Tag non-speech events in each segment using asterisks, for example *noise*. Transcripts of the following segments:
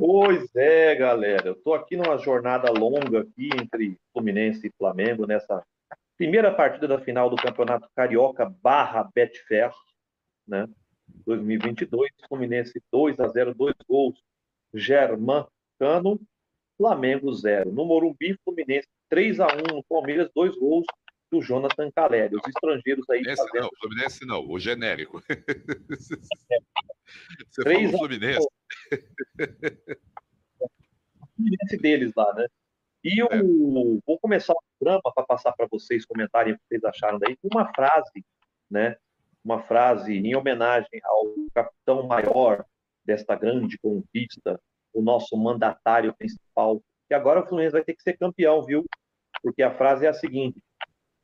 Pois é, galera. Eu estou aqui numa jornada longa aqui entre Fluminense e Flamengo nessa primeira partida da final do Campeonato Carioca barra Betfair, né? 2022, Fluminense 2 a 0, dois gols, Germán Cano, Flamengo 0. No Morumbi, Fluminense 3 a 1 no Palmeiras, dois gols do Jonathan Caleri. Os estrangeiros aí fazendo... não, Fluminense não, o genérico. *laughs* Você 3 falou Fluminense. *laughs* Fluminense deles lá, né? E o, é. vou começar o programa para passar para vocês comentarem o que vocês acharam daí, com uma frase, né? Uma frase em homenagem ao capitão maior desta grande conquista, o nosso mandatário principal. E agora o Fluminense vai ter que ser campeão, viu? Porque a frase é a seguinte: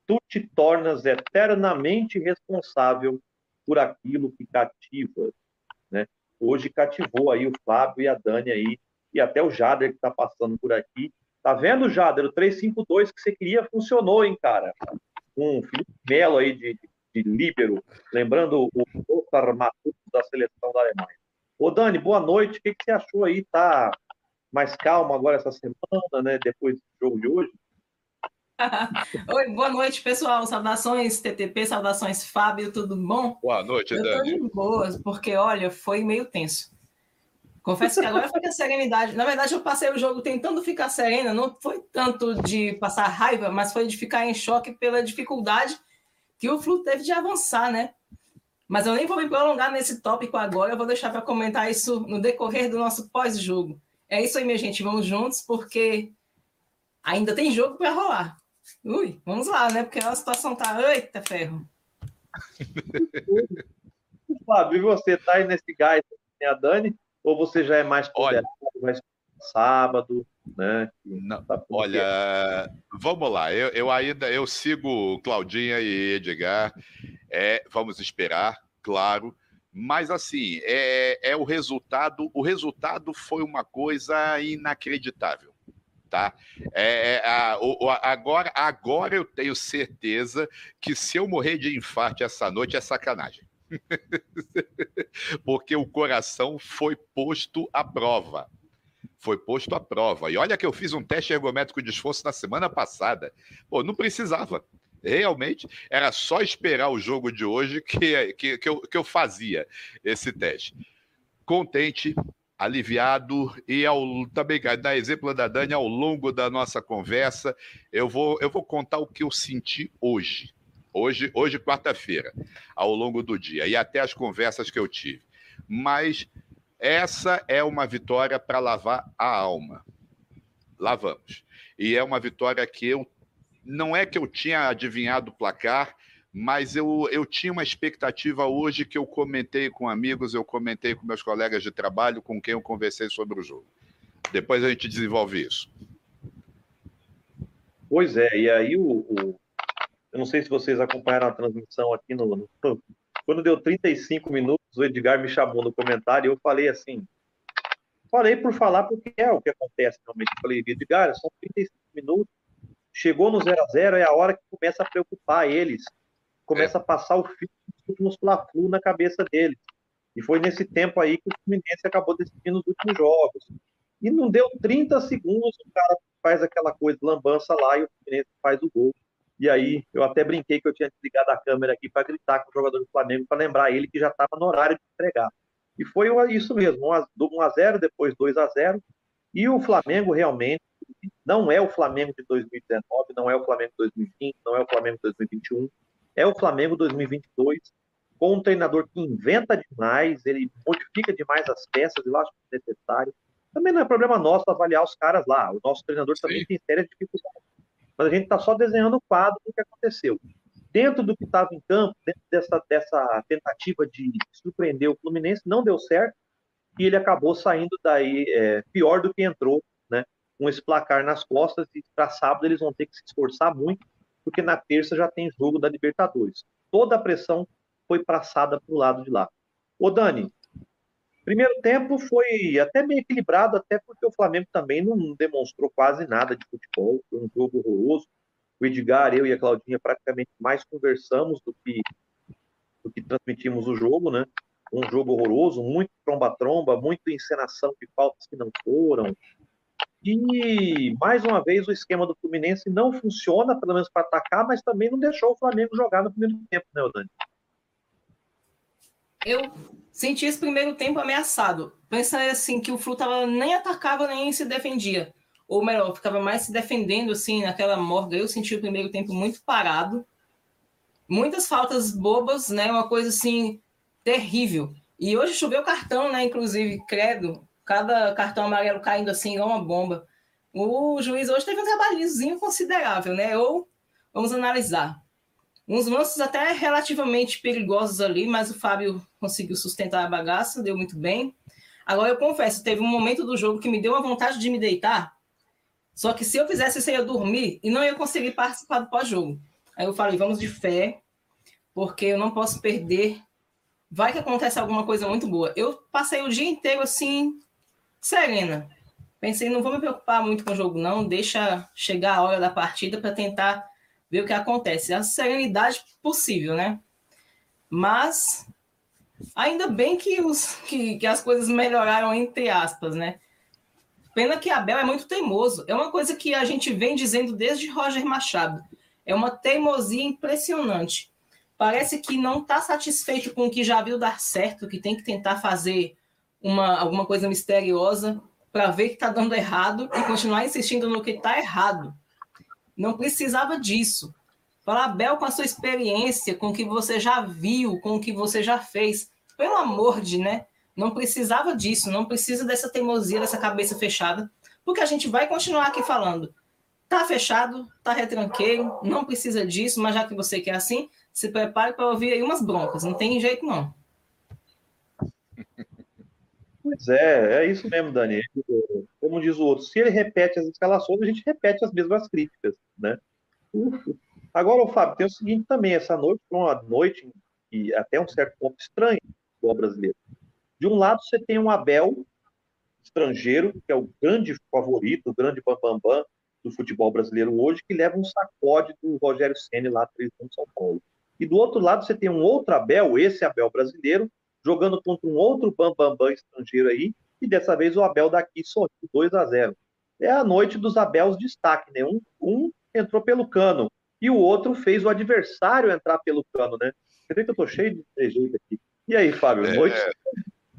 Tu te tornas eternamente responsável por aquilo que cativa, né? Hoje cativou aí o Fábio e a Dani aí, e até o Jader que está passando por aqui. Tá vendo, Jader? O 352 que você queria funcionou, hein, cara? Um Felipe Melo aí de, de, líbero, lembrando o Lothar Matus da seleção da Alemanha. Ô, Dani, boa noite. O que, que você achou aí? Tá mais calmo agora essa semana, né? Depois do jogo de hoje? *laughs* Oi, boa noite, pessoal. Saudações, TTP, saudações, Fábio, tudo bom? Boa noite, Eu Dani. Eu tô de boas, porque, olha, foi meio tenso. Confesso que agora foi a serenidade. Na verdade, eu passei o jogo tentando ficar serena, não foi tanto de passar raiva, mas foi de ficar em choque pela dificuldade que o Flu teve de avançar, né? Mas eu nem vou me prolongar nesse tópico agora, eu vou deixar para comentar isso no decorrer do nosso pós-jogo. É isso aí, minha gente, vamos juntos, porque ainda tem jogo para rolar. Ui, vamos lá, né? Porque a situação tá. Eita, ferro. *laughs* Fábio, e você tá aí nesse gás a Dani? Ou você já é mais poderoso, mais sábado, né? Não, tá olha, vamos lá. Eu, eu, ainda eu sigo Claudinha e Edgar. É, vamos esperar, claro. Mas assim, é, é o resultado. O resultado foi uma coisa inacreditável tá? É, é, a, o, agora, agora eu tenho certeza que se eu morrer de infarto essa noite é sacanagem. *laughs* Porque o coração foi posto à prova. Foi posto à prova. E olha que eu fiz um teste ergométrico de esforço na semana passada. Pô, não precisava. Realmente, era só esperar o jogo de hoje que, que, que, eu, que eu fazia esse teste. Contente, aliviado e ao, também da exemplo da Dani ao longo da nossa conversa. Eu vou eu vou contar o que eu senti hoje. Hoje hoje quarta-feira ao longo do dia e até as conversas que eu tive. Mas essa é uma vitória para lavar a alma. Lavamos. E é uma vitória que eu não é que eu tinha adivinhado o placar mas eu, eu tinha uma expectativa hoje que eu comentei com amigos, eu comentei com meus colegas de trabalho, com quem eu conversei sobre o jogo. Depois a gente desenvolve isso. Pois é, e aí o, o eu não sei se vocês acompanharam a transmissão aqui no, no, *laughs* quando deu 35 minutos, o Edgar me chamou no comentário e eu falei assim, falei por falar porque é o que acontece realmente. Eu falei, Edgar, são 35 minutos, chegou no 0 a 0 é a hora que começa a preocupar eles começa é. a passar o fio dos últimos fla na cabeça deles. E foi nesse tempo aí que o Fluminense acabou decidindo os últimos jogos. E não deu 30 segundos, o cara faz aquela coisa, lambança lá, e o Fluminense faz o gol. E aí, eu até brinquei que eu tinha desligado a câmera aqui para gritar com o jogador do Flamengo, para lembrar ele que já estava no horário de entregar. E foi isso mesmo, 1 a 0 depois 2 a 0 E o Flamengo realmente não é o Flamengo de 2019, não é o Flamengo de 2020, não é o Flamengo de 2021 é o Flamengo 2022, com um treinador que inventa demais, ele modifica demais as peças, eu acho que é necessário. Também não é problema nosso avaliar os caras lá, o nosso treinador Sim. também tem sérias dificuldades. Mas a gente está só desenhando o quadro do que aconteceu. Dentro do que estava em campo, dentro dessa, dessa tentativa de surpreender o Fluminense, não deu certo, e ele acabou saindo daí é, pior do que entrou, né? Com esse placar nas costas, e para sábado eles vão ter que se esforçar muito porque na terça já tem jogo da Libertadores. Toda a pressão foi passada para o lado de lá. Ô Dani, primeiro tempo foi até bem equilibrado, até porque o Flamengo também não demonstrou quase nada de futebol, foi um jogo horroroso. O Edgar, eu e a Claudinha praticamente mais conversamos do que, do que transmitimos o jogo, né? um jogo horroroso, muito tromba-tromba, muito encenação de faltas que não foram. E, mais uma vez, o esquema do Fluminense não funciona, pelo menos para atacar, mas também não deixou o Flamengo jogar no primeiro tempo, né, Dani? Eu senti esse primeiro tempo ameaçado. Pensei assim que o Flu tava, nem atacava nem se defendia. Ou melhor, ficava mais se defendendo assim naquela morga. Eu senti o primeiro tempo muito parado. Muitas faltas bobas, né? Uma coisa assim terrível. E hoje choveu cartão, né? Inclusive, credo, cada cartão amarelo caindo assim, igual uma bomba. O juiz hoje teve um trabalhozinho considerável, né? Ou vamos analisar. Uns lances até relativamente perigosos ali, mas o Fábio conseguiu sustentar a bagaça, deu muito bem. Agora eu confesso, teve um momento do jogo que me deu uma vontade de me deitar. Só que se eu fizesse isso, eu ia dormir e não ia conseguir participar do pós-jogo. Aí eu falei, vamos de fé, porque eu não posso perder. Vai que acontece alguma coisa muito boa. Eu passei o dia inteiro assim, serena. Pensei, não vou me preocupar muito com o jogo, não. Deixa chegar a hora da partida para tentar ver o que acontece. A serenidade possível, né? Mas Ainda bem que, os, que, que as coisas melhoraram, entre aspas, né? Pena que Abel é muito teimoso. É uma coisa que a gente vem dizendo desde Roger Machado. É uma teimosia impressionante. Parece que não está satisfeito com o que já viu dar certo, que tem que tentar fazer uma, alguma coisa misteriosa para ver que está dando errado e continuar insistindo no que está errado. Não precisava disso. Abel, com a sua experiência, com o que você já viu, com o que você já fez, pelo amor de, né? Não precisava disso, não precisa dessa teimosia, dessa cabeça fechada, porque a gente vai continuar aqui falando. Tá fechado, tá retranqueiro, não precisa disso, mas já que você quer assim, se prepare para ouvir aí umas broncas, não tem jeito não. Pois é, é isso mesmo, Dani. Como diz o outro, se ele repete as escalações, a gente repete as mesmas críticas, né? Agora, Fábio, tem o seguinte também, essa noite foi uma noite que até um certo ponto estranha do brasileiro. De um lado, você tem um Abel, estrangeiro, que é o grande favorito, o grande bambambam bam, bam do futebol brasileiro hoje, que leva um sacode do Rogério Ceni lá atrás em São Paulo. E do outro lado, você tem um outro Abel, esse Abel brasileiro, jogando contra um outro bambambam bam, bam estrangeiro aí, e dessa vez o Abel daqui sorriu 2 a 0 É a noite dos Abels de destaque, né? Um, um entrou pelo cano, e o outro fez o adversário entrar pelo cano, né? Você vê que eu tô cheio de trejeito aqui. E aí, Fábio, é... noite?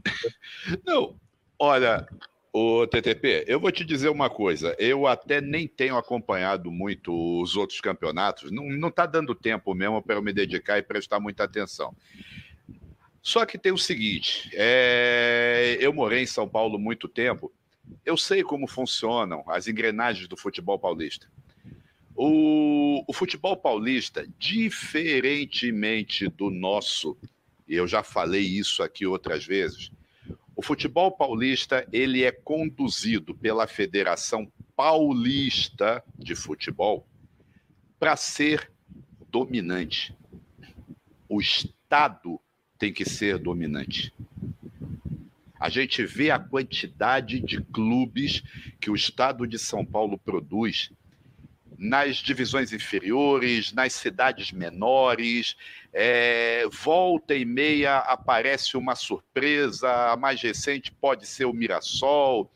*laughs* Não, olha, o TTP, eu vou te dizer uma coisa. Eu até nem tenho acompanhado muito os outros campeonatos. Não, não tá dando tempo mesmo para eu me dedicar e prestar muita atenção. Só que tem o seguinte: é... eu morei em São Paulo muito tempo. Eu sei como funcionam as engrenagens do futebol paulista. O, o futebol paulista, diferentemente do nosso, e eu já falei isso aqui outras vezes, o futebol paulista ele é conduzido pela Federação Paulista de Futebol para ser dominante. O Estado tem que ser dominante. A gente vê a quantidade de clubes que o Estado de São Paulo produz nas divisões inferiores, nas cidades menores. É, volta e meia aparece uma surpresa. A mais recente pode ser o Mirassol.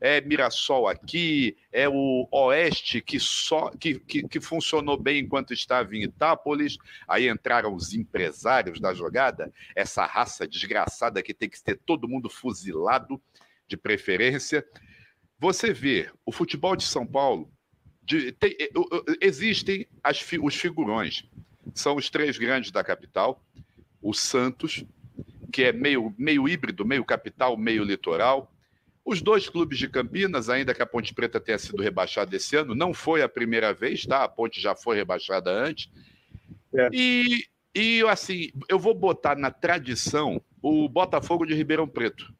É Mirassol aqui, é o Oeste que só que, que, que funcionou bem enquanto estava em Itápolis. Aí entraram os empresários da jogada, essa raça desgraçada que tem que ter todo mundo fuzilado de preferência. Você vê o futebol de São Paulo de, tem, existem as, os figurões. São os três grandes da capital. O Santos, que é meio, meio híbrido, meio capital, meio litoral. Os dois clubes de Campinas, ainda que a Ponte Preta tenha sido rebaixada esse ano, não foi a primeira vez, tá? A Ponte já foi rebaixada antes. É. E, e, assim, eu vou botar na tradição o Botafogo de Ribeirão Preto.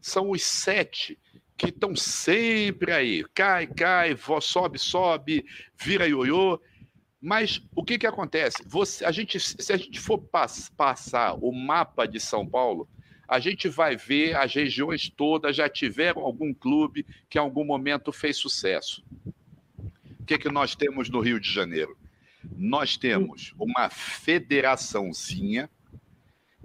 São os sete que estão sempre aí. Cai, cai, sobe, sobe, vira ioiô. Mas o que, que acontece? Você, a gente, se a gente for pass, passar o mapa de São Paulo, a gente vai ver as regiões todas já tiveram algum clube que em algum momento fez sucesso. O que, que nós temos no Rio de Janeiro? Nós temos uma federaçãozinha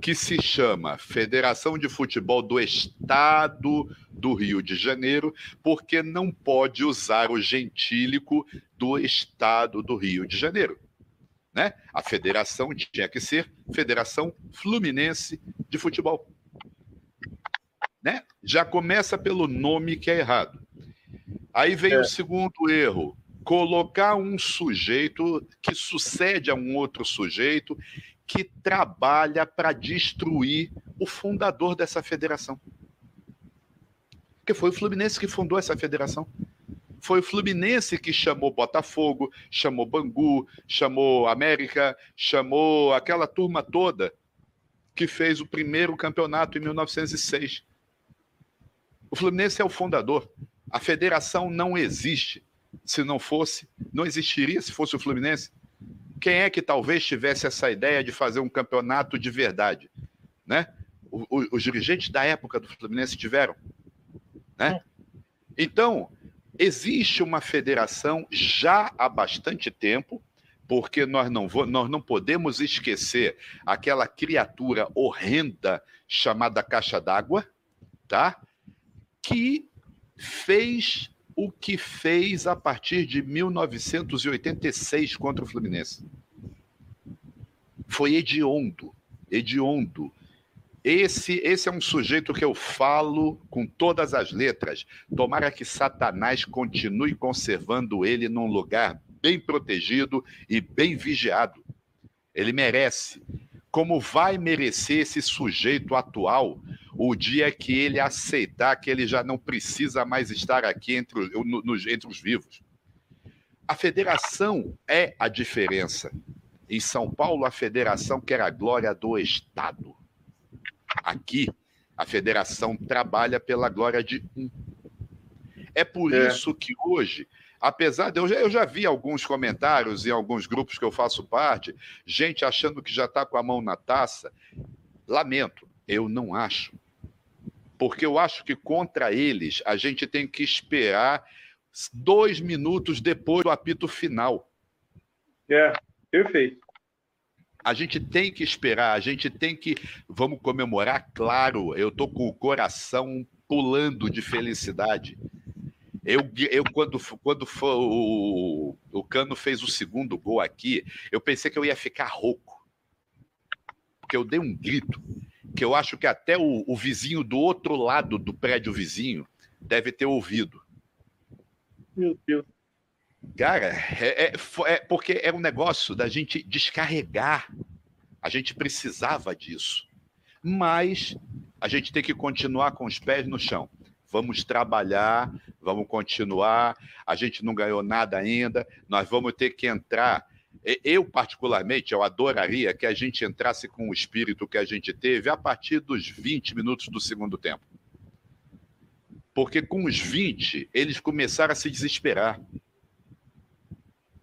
que se chama Federação de Futebol do Estado do Rio de Janeiro, porque não pode usar o gentílico do Estado do Rio de Janeiro. Né? A federação tinha que ser Federação Fluminense de Futebol. Né? Já começa pelo nome que é errado. Aí vem é. o segundo erro: colocar um sujeito que sucede a um outro sujeito que trabalha para destruir o fundador dessa federação. Porque foi o Fluminense que fundou essa federação. Foi o Fluminense que chamou Botafogo, chamou Bangu, chamou América, chamou aquela turma toda que fez o primeiro campeonato em 1906. O Fluminense é o fundador. A federação não existe. Se não fosse, não existiria se fosse o Fluminense. Quem é que talvez tivesse essa ideia de fazer um campeonato de verdade? Né? O, o, os dirigentes da época do Fluminense tiveram. Né? Então, existe uma federação já há bastante tempo, porque nós não, nós não podemos esquecer aquela criatura horrenda chamada caixa d'água, tá? Que fez o que fez a partir de 1986 contra o Fluminense. Foi hediondo, hediondo. Esse, esse é um sujeito que eu falo com todas as letras. Tomara que Satanás continue conservando ele num lugar bem protegido e bem vigiado. Ele merece. Como vai merecer esse sujeito atual o dia que ele aceitar que ele já não precisa mais estar aqui entre, no, no, entre os vivos. A federação é a diferença. Em São Paulo, a federação quer a glória do Estado. Aqui, a federação trabalha pela glória de um. É por é. isso que hoje, apesar de eu já, eu já vi alguns comentários em alguns grupos que eu faço parte, gente achando que já está com a mão na taça, lamento, eu não acho porque eu acho que contra eles a gente tem que esperar dois minutos depois do apito final. É, perfeito. A gente tem que esperar, a gente tem que. Vamos comemorar, claro. Eu tô com o coração pulando de felicidade. Eu, eu quando, quando o, o Cano fez o segundo gol aqui, eu pensei que eu ia ficar rouco. Porque eu dei um grito que eu acho que até o, o vizinho do outro lado do prédio vizinho deve ter ouvido. Meu Deus. Cara, é, é, é, porque é um negócio da gente descarregar. A gente precisava disso. Mas a gente tem que continuar com os pés no chão. Vamos trabalhar, vamos continuar. A gente não ganhou nada ainda. Nós vamos ter que entrar eu, particularmente, eu adoraria que a gente entrasse com o espírito que a gente teve a partir dos 20 minutos do segundo tempo. Porque com os 20, eles começaram a se desesperar.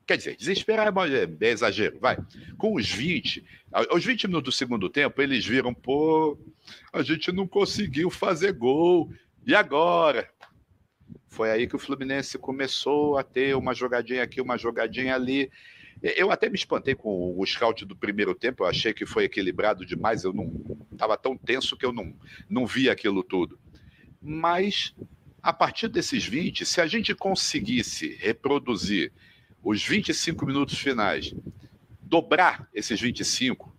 Quer dizer, desesperar é, é, é exagero, vai. Com os 20, aos 20 minutos do segundo tempo, eles viram, pô, a gente não conseguiu fazer gol. E agora? Foi aí que o Fluminense começou a ter uma jogadinha aqui, uma jogadinha ali. Eu até me espantei com o scout do primeiro tempo, eu achei que foi equilibrado demais, eu não estava tão tenso que eu não, não vi aquilo tudo. Mas a partir desses 20, se a gente conseguisse reproduzir os 25 minutos finais, dobrar esses 25,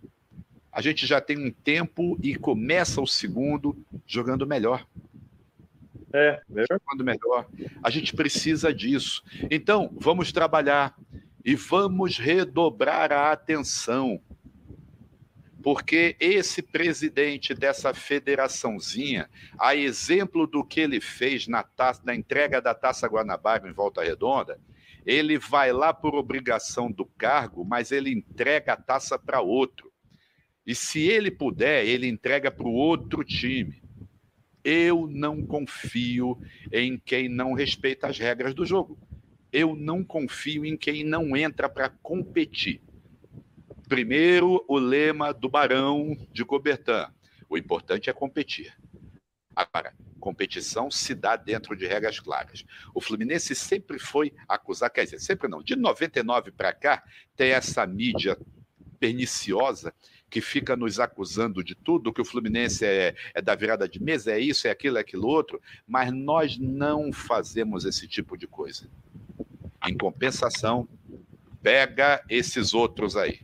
a gente já tem um tempo e começa o segundo jogando melhor. É, melhor. Jogando melhor. A gente precisa disso. Então, vamos trabalhar e vamos redobrar a atenção, porque esse presidente dessa federaçãozinha, a exemplo do que ele fez na, taça, na entrega da Taça Guanabara em Volta Redonda, ele vai lá por obrigação do cargo, mas ele entrega a taça para outro. E se ele puder, ele entrega para o outro time. Eu não confio em quem não respeita as regras do jogo eu não confio em quem não entra para competir. Primeiro, o lema do Barão de Cobertan: o importante é competir. Agora, competição se dá dentro de regras claras. O Fluminense sempre foi acusado, quer dizer, sempre não, de 99 para cá, tem essa mídia perniciosa que fica nos acusando de tudo, que o Fluminense é, é, da virada de mesa, é isso, é aquilo, é aquilo outro, mas nós não fazemos esse tipo de coisa. Em compensação, pega esses outros aí.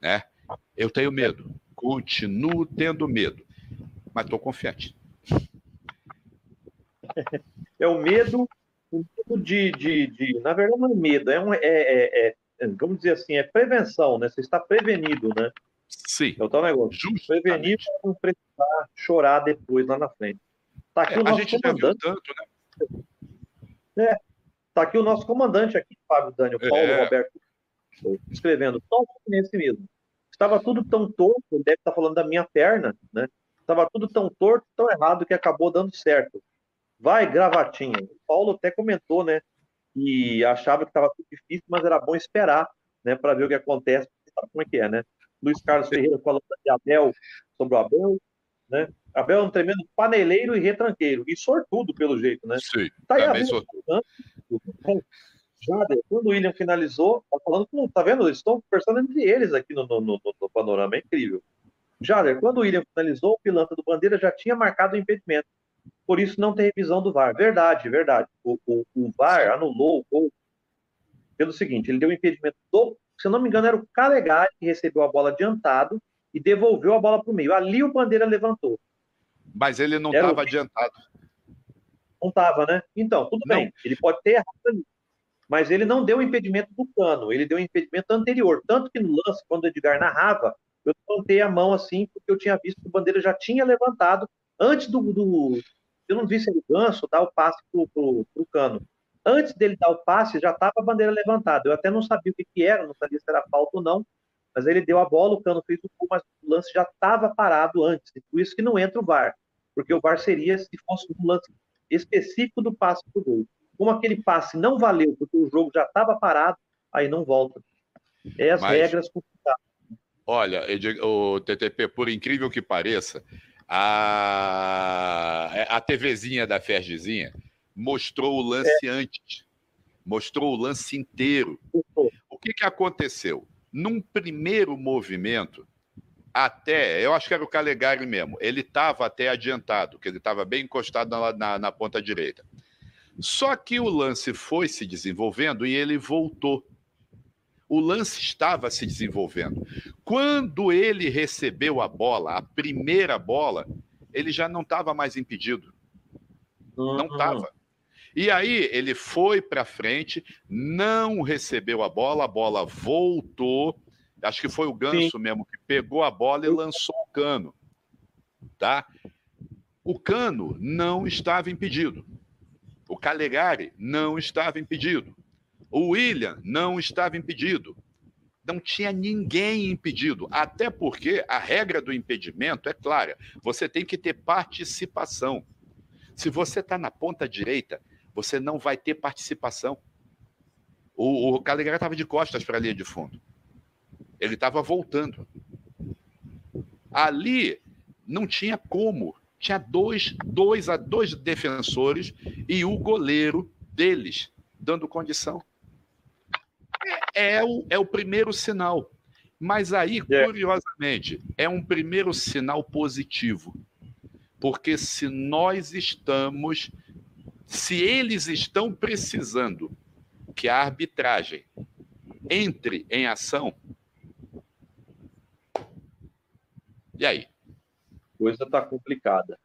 Né? Eu tenho medo, continuo tendo medo, mas estou confiante. É o medo, o medo de, de, de, Na verdade, não é medo, é, um, é, é, é, vamos dizer assim, é prevenção, né? Você está prevenido, né? Sim. É o tal negócio. Justamente. Prevenido para não precisar chorar depois lá na frente. Tá aqui é, o nosso comandante. Tanto, né? É. Tá aqui o nosso comandante aqui, Fábio Daniel, Paulo é. Roberto, escrevendo, só nesse mesmo. Estava tudo tão torto, ele deve estar falando da minha perna, né? Estava tudo tão torto, tão errado que acabou dando certo. Vai, gravatinha. O Paulo até comentou, né? E achava que estava tudo difícil, mas era bom esperar, né? Para ver o que acontece, sabe como é que é, né? Luiz Carlos Ferreira falando de Abel sobre o Abel, né? Abel é um tremendo paneleiro e retranqueiro, e sortudo pelo jeito, né? Sim, tá aí também sortudo. Jader, quando o William finalizou, tá falando com, tá vendo? Eles estão conversando entre eles aqui no, no, no, no panorama, é incrível. Jader, quando o William finalizou, o pilantra do Bandeira já tinha marcado o impedimento. Por isso não tem revisão do VAR. Verdade, verdade. O, o, o VAR anulou o gol pelo seguinte: ele deu o impedimento do. Se eu não me engano, era o Calegari que recebeu a bola adiantado e devolveu a bola para o meio. Ali o Bandeira levantou. Mas ele não estava o... adiantado. Não estava, né? Então, tudo não. bem. Ele pode ter errado ali mas ele não deu o impedimento do cano, ele deu o impedimento anterior. Tanto que no lance, quando o Edgar narrava, eu levantei a mão assim, porque eu tinha visto que o Bandeira já tinha levantado antes do. do eu não vi se ele ganso dar o passe pro, pro, pro cano. Antes dele dar o passe, já estava a bandeira levantada. Eu até não sabia o que, que era, não sabia se era falta ou não, mas ele deu a bola, o cano fez o gol, mas o lance já estava parado antes. Por isso que não entra o VAR, porque o VAR seria se fosse um lance específico do passe pro gol. Como aquele passe não valeu, porque o jogo já estava parado, aí não volta. É as Mas, regras complicadas. Olha, o TTP, por incrível que pareça, a, a TVzinha da Fergizinha mostrou o lance é. antes. Mostrou o lance inteiro. O que, que aconteceu? Num primeiro movimento, até, eu acho que era o Calegari mesmo, ele estava até adiantado, que ele estava bem encostado na, na, na ponta direita. Só que o lance foi se desenvolvendo e ele voltou. O lance estava se desenvolvendo. Quando ele recebeu a bola, a primeira bola, ele já não estava mais impedido. Não estava. E aí ele foi para frente, não recebeu a bola, a bola voltou. Acho que foi o Ganso Sim. mesmo que pegou a bola e lançou o cano. Tá? O cano não estava impedido. O Calegari não estava impedido. O William não estava impedido. Não tinha ninguém impedido, até porque a regra do impedimento é clara: você tem que ter participação. Se você está na ponta direita, você não vai ter participação. O, o Calegari estava de costas para a linha de fundo. Ele estava voltando. Ali não tinha como tinha dois, dois a dois defensores e o goleiro deles dando condição. É, é o, é o primeiro sinal. Mas aí, é. curiosamente, é um primeiro sinal positivo. Porque se nós estamos, se eles estão precisando que a arbitragem entre em ação, e aí? coisa está complicada.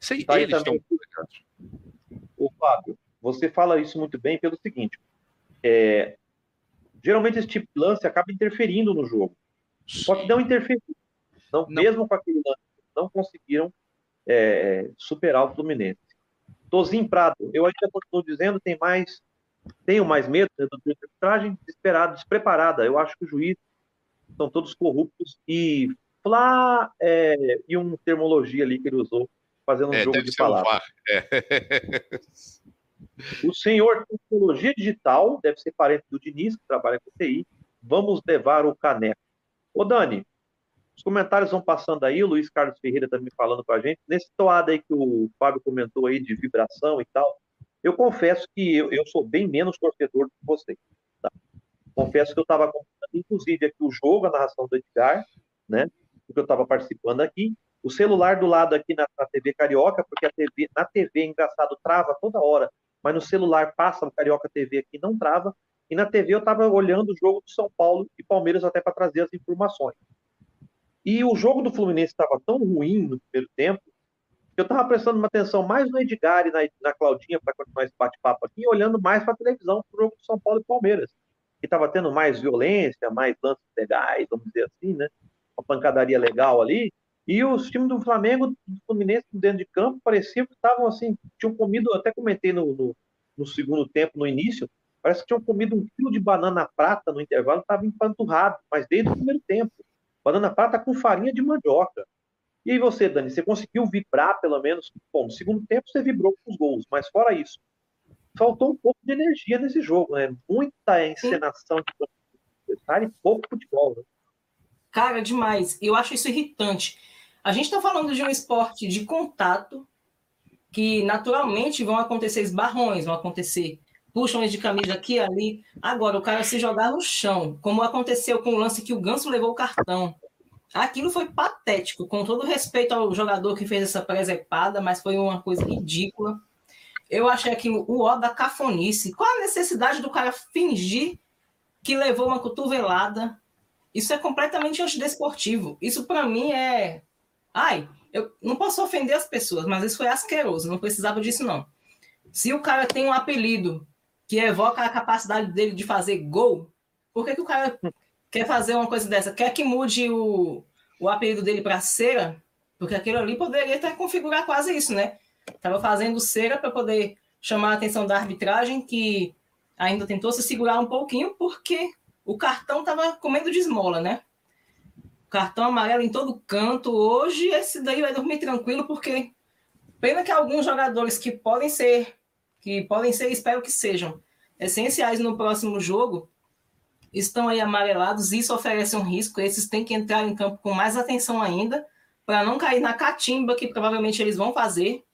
Sim, tá eles também... estão complicados. Ô, Fábio, você fala isso muito bem pelo seguinte: é, geralmente esse tipo de lance acaba interferindo no jogo. Só que não interferiu. Não, não. Mesmo com aquele lance, não conseguiram é, superar o Fluminense. Tozinho Prado, eu ainda continuo dizendo, tem mais, tenho mais medo né, do arbitragem desesperada, despreparada. Eu acho que os juízes são todos corruptos e Flá é, e uma termologia ali que ele usou, fazendo um é, jogo de palavras. É. O senhor tecnologia digital, deve ser parente do Diniz, que trabalha com TI. Vamos levar o caneco. Ô, Dani, os comentários vão passando aí, o Luiz Carlos Ferreira também falando com a gente. Nesse toado aí que o Fábio comentou aí de vibração e tal, eu confesso que eu, eu sou bem menos torcedor do que você. Tá? Confesso que eu estava inclusive, aqui o jogo, a narração do Edgar, né? Porque eu estava participando aqui. O celular do lado aqui na, na, TV Carioca, porque a TV, na TV, engraçado, trava toda hora, mas no celular passa o Carioca TV aqui, não trava. E na TV eu estava olhando o jogo do São Paulo e Palmeiras até para trazer as informações. E o jogo do Fluminense estava tão ruim no primeiro tempo que eu estava prestando uma atenção mais no Edgar e na, na Claudinha para continuar esse bate-papo aqui, e olhando mais para a televisão para o jogo do São Paulo e Palmeiras, que estava tendo mais violência, mais lances legais, vamos dizer assim, né? Uma pancadaria legal ali. E os times do Flamengo, do Fluminense dentro de campo, parecia que estavam assim, tinham comido, até comentei no, no, no segundo tempo, no início, parece que tinham comido um quilo de banana prata no intervalo, estava empanturrado, mas desde o primeiro tempo. Banana prata com farinha de mandioca. E aí você, Dani, você conseguiu vibrar pelo menos? Bom, no segundo tempo você vibrou com os gols, mas fora isso, faltou um pouco de energia nesse jogo, né? Muita encenação de e pouco futebol, né? Cara, demais. Eu acho isso irritante. A gente está falando de um esporte de contato que naturalmente vão acontecer esbarrões, vão acontecer puxões de camisa aqui e ali. Agora, o cara se jogar no chão, como aconteceu com o lance que o Ganso levou o cartão. Aquilo foi patético, com todo respeito ao jogador que fez essa presepada, mas foi uma coisa ridícula. Eu achei aquilo o ó da cafonice. Qual a necessidade do cara fingir que levou uma cotovelada? Isso é completamente antidesportivo. Isso para mim é. Ai, eu não posso ofender as pessoas, mas isso foi asqueroso, não precisava disso, não. Se o cara tem um apelido que evoca a capacidade dele de fazer gol, por que, que o cara quer fazer uma coisa dessa? Quer que mude o, o apelido dele para cera? Porque aquilo ali poderia até configurar quase isso, né? Estava fazendo cera para poder chamar a atenção da arbitragem, que ainda tentou se segurar um pouquinho, porque o cartão estava comendo de esmola, né? Cartão amarelo em todo canto. Hoje, esse daí vai dormir tranquilo, porque pena que alguns jogadores que podem ser, que podem ser, espero que sejam, essenciais no próximo jogo, estão aí amarelados. Isso oferece um risco. Esses têm que entrar em campo com mais atenção ainda, para não cair na catimba que provavelmente eles vão fazer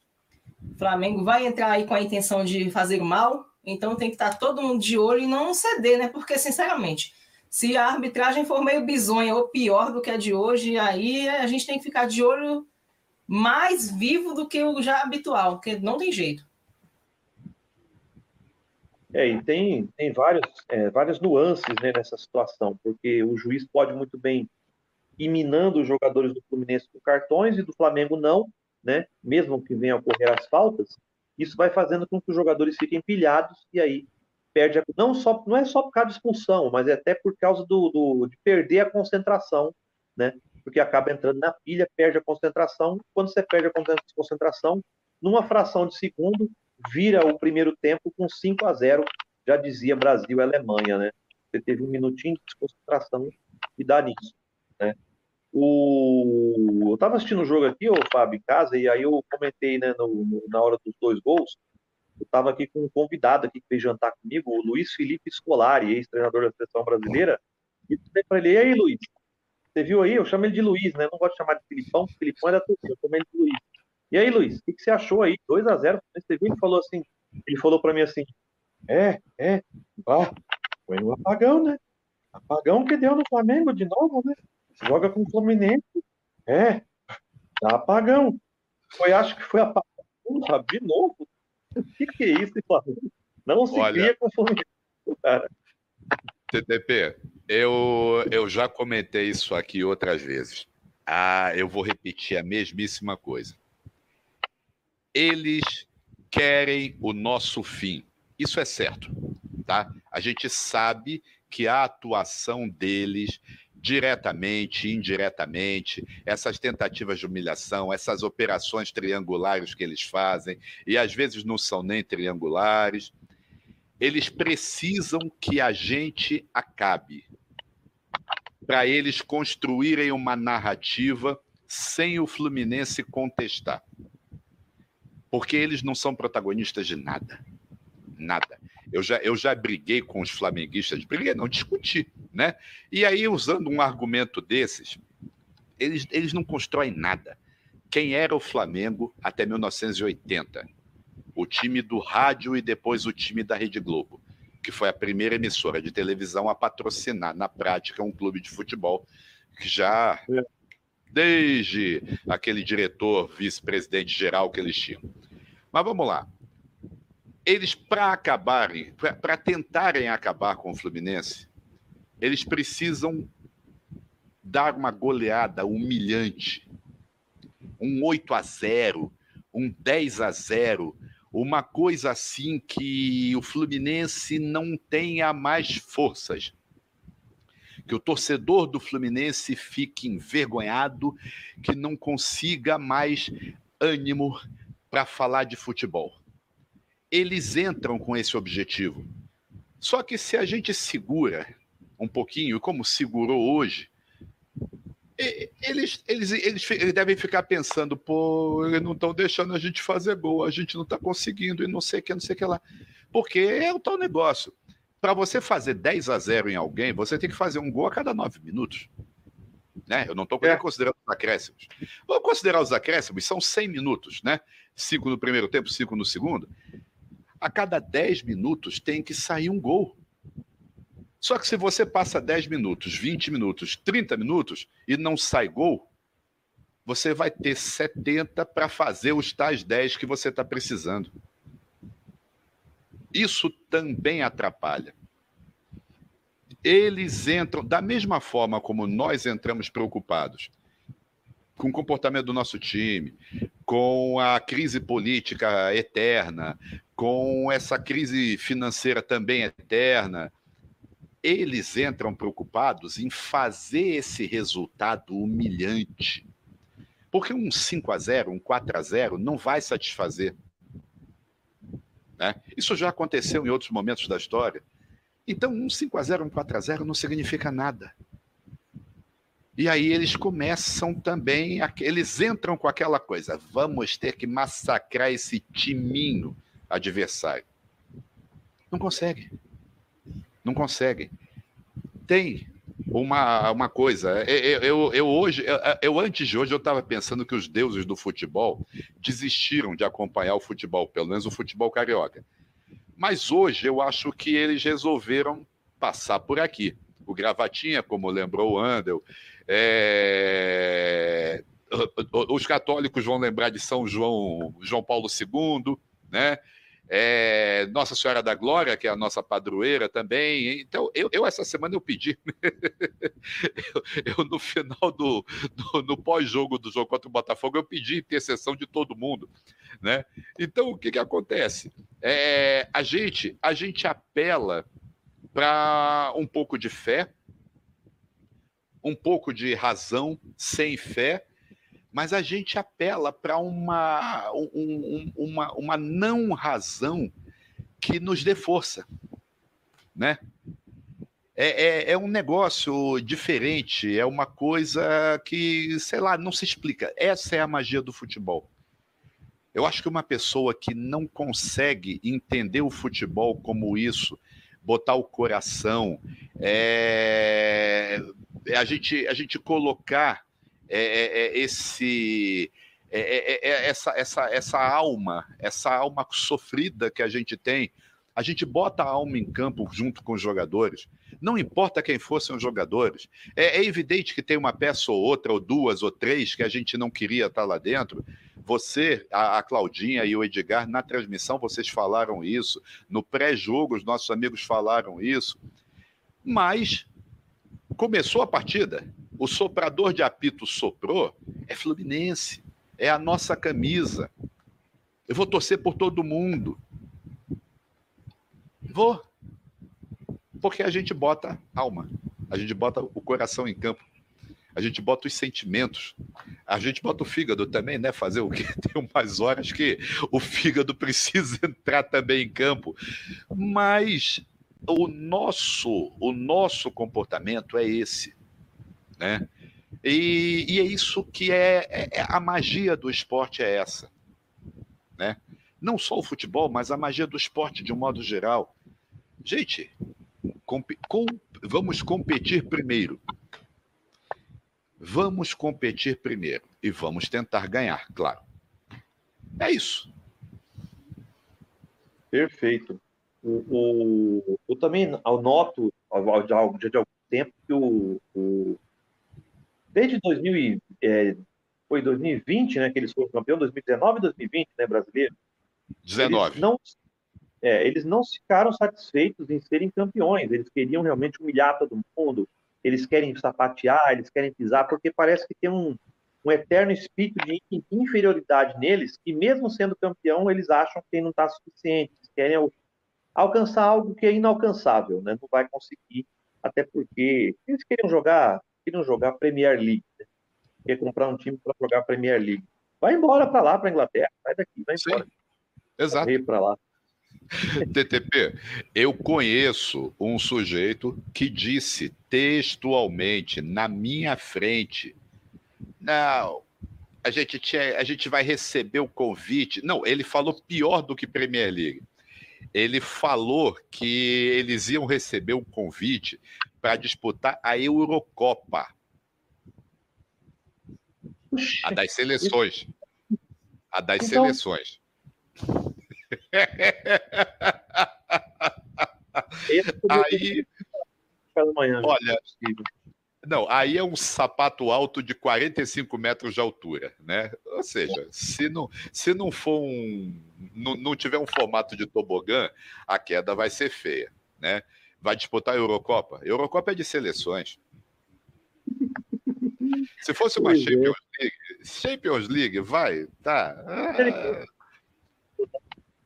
o Flamengo vai entrar aí com a intenção de fazer mal, então tem que estar todo mundo de olho e não ceder, né? Porque, sinceramente, se a arbitragem for meio bizonha ou pior do que a de hoje, aí a gente tem que ficar de olho mais vivo do que o já habitual, porque não tem jeito. É, e tem, tem vários, é, várias nuances né, nessa situação, porque o juiz pode muito bem ir minando os jogadores do Fluminense com cartões e do Flamengo não, né? Mesmo que venham a ocorrer as faltas, isso vai fazendo com que os jogadores fiquem pilhados e aí perde a, não só não é só por causa de expulsão, mas é até por causa do, do, de perder a concentração, né? Porque acaba entrando na pilha, perde a concentração. Quando você perde a concentração, numa fração de segundo, vira o primeiro tempo com 5 a 0, já dizia Brasil e Alemanha, né? Você teve um minutinho de desconcentração e dá nisso, né? O... Eu estava assistindo o jogo aqui, o Fábio, em casa, e aí eu comentei, né, no, na hora dos dois gols, eu estava aqui com um convidado aqui que veio jantar comigo, o Luiz Felipe Scolari, ex-treinador da seleção brasileira, e falei ele, e aí, Luiz, você viu aí? Eu chamo ele de Luiz, né? Eu não gosto de chamar de Filipão, Filipão é da torcida, eu chamo ele de Luiz. E aí, Luiz, o que, que você achou aí? 2 a 0 Você viu? Ele falou assim, ele falou para mim assim, é, é, bah, foi um apagão, né? Apagão que deu no Flamengo de novo, né? joga com o Fluminense, é, dá apagão. Foi, acho que foi apagão de novo. O que, que é isso, Flamengo? Não se Olha, cria com o Fluminense, cara. TTP, eu, eu já comentei isso aqui outras vezes. Ah, eu vou repetir a mesmíssima coisa. Eles querem o nosso fim. Isso é certo, tá? A gente sabe que a atuação deles diretamente, indiretamente, essas tentativas de humilhação, essas operações triangulares que eles fazem, e às vezes não são nem triangulares, eles precisam que a gente acabe, para eles construírem uma narrativa sem o Fluminense contestar. Porque eles não são protagonistas de nada. Nada. Eu já, eu já briguei com os flamenguistas, briguei, não discuti, né? E aí, usando um argumento desses, eles, eles não constroem nada. Quem era o Flamengo até 1980? O time do rádio e depois o time da Rede Globo, que foi a primeira emissora de televisão a patrocinar, na prática, um clube de futebol que já é. Desde aquele diretor vice-presidente geral que eles tinham. Mas vamos lá. Eles, para acabarem, para tentarem acabar com o Fluminense, eles precisam dar uma goleada humilhante. Um 8 a 0, um 10 a 0, uma coisa assim que o Fluminense não tenha mais forças. Que o torcedor do Fluminense fique envergonhado, que não consiga mais ânimo para falar de futebol. Eles entram com esse objetivo. Só que se a gente segura um pouquinho, como segurou hoje, eles, eles, eles, eles devem ficar pensando, pô, eles não estão deixando a gente fazer gol, a gente não está conseguindo, e não sei o que, não sei o que lá. Porque é o tal negócio. Para você fazer 10 a 0 em alguém, você tem que fazer um gol a cada 9 minutos. Né? Eu não estou é. considerando os acréscimos. Vou considerar os acréscimos, são 100 minutos, né? 5 no primeiro tempo, 5 no segundo. A cada 10 minutos tem que sair um gol. Só que se você passa 10 minutos, 20 minutos, 30 minutos e não sai gol, você vai ter 70 para fazer os tais 10 que você está precisando. Isso também atrapalha. Eles entram, da mesma forma como nós entramos preocupados com o comportamento do nosso time, com a crise política eterna, com essa crise financeira também eterna, eles entram preocupados em fazer esse resultado humilhante. Porque um 5 a 0 um 4 a 0 não vai satisfazer. Né? Isso já aconteceu em outros momentos da história. Então, um 5 a 0 um 4 a 0 não significa nada. E aí eles começam também, eles entram com aquela coisa: vamos ter que massacrar esse timinho adversário. Não consegue. Não conseguem. Tem uma, uma coisa. Eu, eu, eu hoje, eu, eu, antes de hoje, eu estava pensando que os deuses do futebol desistiram de acompanhar o futebol, pelo menos o futebol carioca. Mas hoje eu acho que eles resolveram passar por aqui. O Gravatinha, como lembrou o Andel, é... os católicos vão lembrar de São João, João Paulo II, né? É, Nossa Senhora da Glória, que é a nossa padroeira também. Então, eu, eu essa semana eu pedi. *laughs* eu, eu, no final do, do no pós-jogo do jogo contra o Botafogo, eu pedi intercessão de todo mundo. Né? Então, o que, que acontece? É, a, gente, a gente apela para um pouco de fé, um pouco de razão sem fé mas a gente apela para uma, um, uma, uma não razão que nos dê força, né? É, é, é, um negócio diferente, é uma coisa que, sei lá, não se explica. Essa é a magia do futebol. Eu acho que uma pessoa que não consegue entender o futebol como isso, botar o coração, é, é a, gente, a gente colocar é, é, é, esse é, é, essa, essa, essa alma, essa alma sofrida que a gente tem, a gente bota a alma em campo junto com os jogadores. Não importa quem fossem os jogadores. É, é, evidente que tem uma peça ou outra, ou duas, ou três, que a gente não queria estar lá dentro. Você, a, a Claudinha e o Edgar, na transmissão, vocês falaram isso. No pré-jogo, os nossos amigos falaram isso. Mas começou a partida o soprador de apito soprou, é Fluminense, é a nossa camisa. Eu vou torcer por todo mundo. Vou. Porque a gente bota alma, a gente bota o coração em campo, a gente bota os sentimentos, a gente bota o fígado também, né? Fazer o que *laughs* tem umas horas que o fígado precisa *laughs* entrar também em campo. Mas o nosso, o nosso comportamento é esse né? E, e é isso que é, é, é, a magia do esporte é essa, né? Não só o futebol, mas a magia do esporte de um modo geral. Gente, com, vamos competir primeiro. Vamos competir primeiro e vamos tentar ganhar, claro. É isso. Perfeito. O, o, eu também noto, já de algum tempo, que o, o desde 2000 é, foi 2020, né, que eles foram campeão, 2019 e 2020, né, brasileiro. 19. Eles não, é, eles não ficaram satisfeitos em serem campeões, eles queriam realmente humilhar todo mundo, eles querem sapatear, eles querem pisar, porque parece que tem um, um eterno espírito de inferioridade neles, que mesmo sendo campeão, eles acham que não está suficiente, eles querem alcançar algo que é inalcançável, né? não vai conseguir, até porque eles queriam jogar, queriam jogar Premier League, né? quer comprar um time para jogar Premier League. Vai embora para lá, para Inglaterra, sai daqui, vai embora. Sim, exato. para lá. *laughs* TTP, eu conheço um sujeito que disse textualmente na minha frente: não, a gente, tinha, a gente vai receber o convite. Não, ele falou pior do que Premier League. Ele falou que eles iam receber um convite para disputar a Eurocopa. A das seleções. A das então, seleções. aí, olha, não, aí é um sapato alto de 45 metros de altura, né? Ou seja, se não, se não for um, não, não tiver um formato de tobogã, a queda vai ser feia, né? Vai disputar a Eurocopa? A Eurocopa é de seleções. Se fosse uma é. Champions League, Champions League, vai, tá. Ah,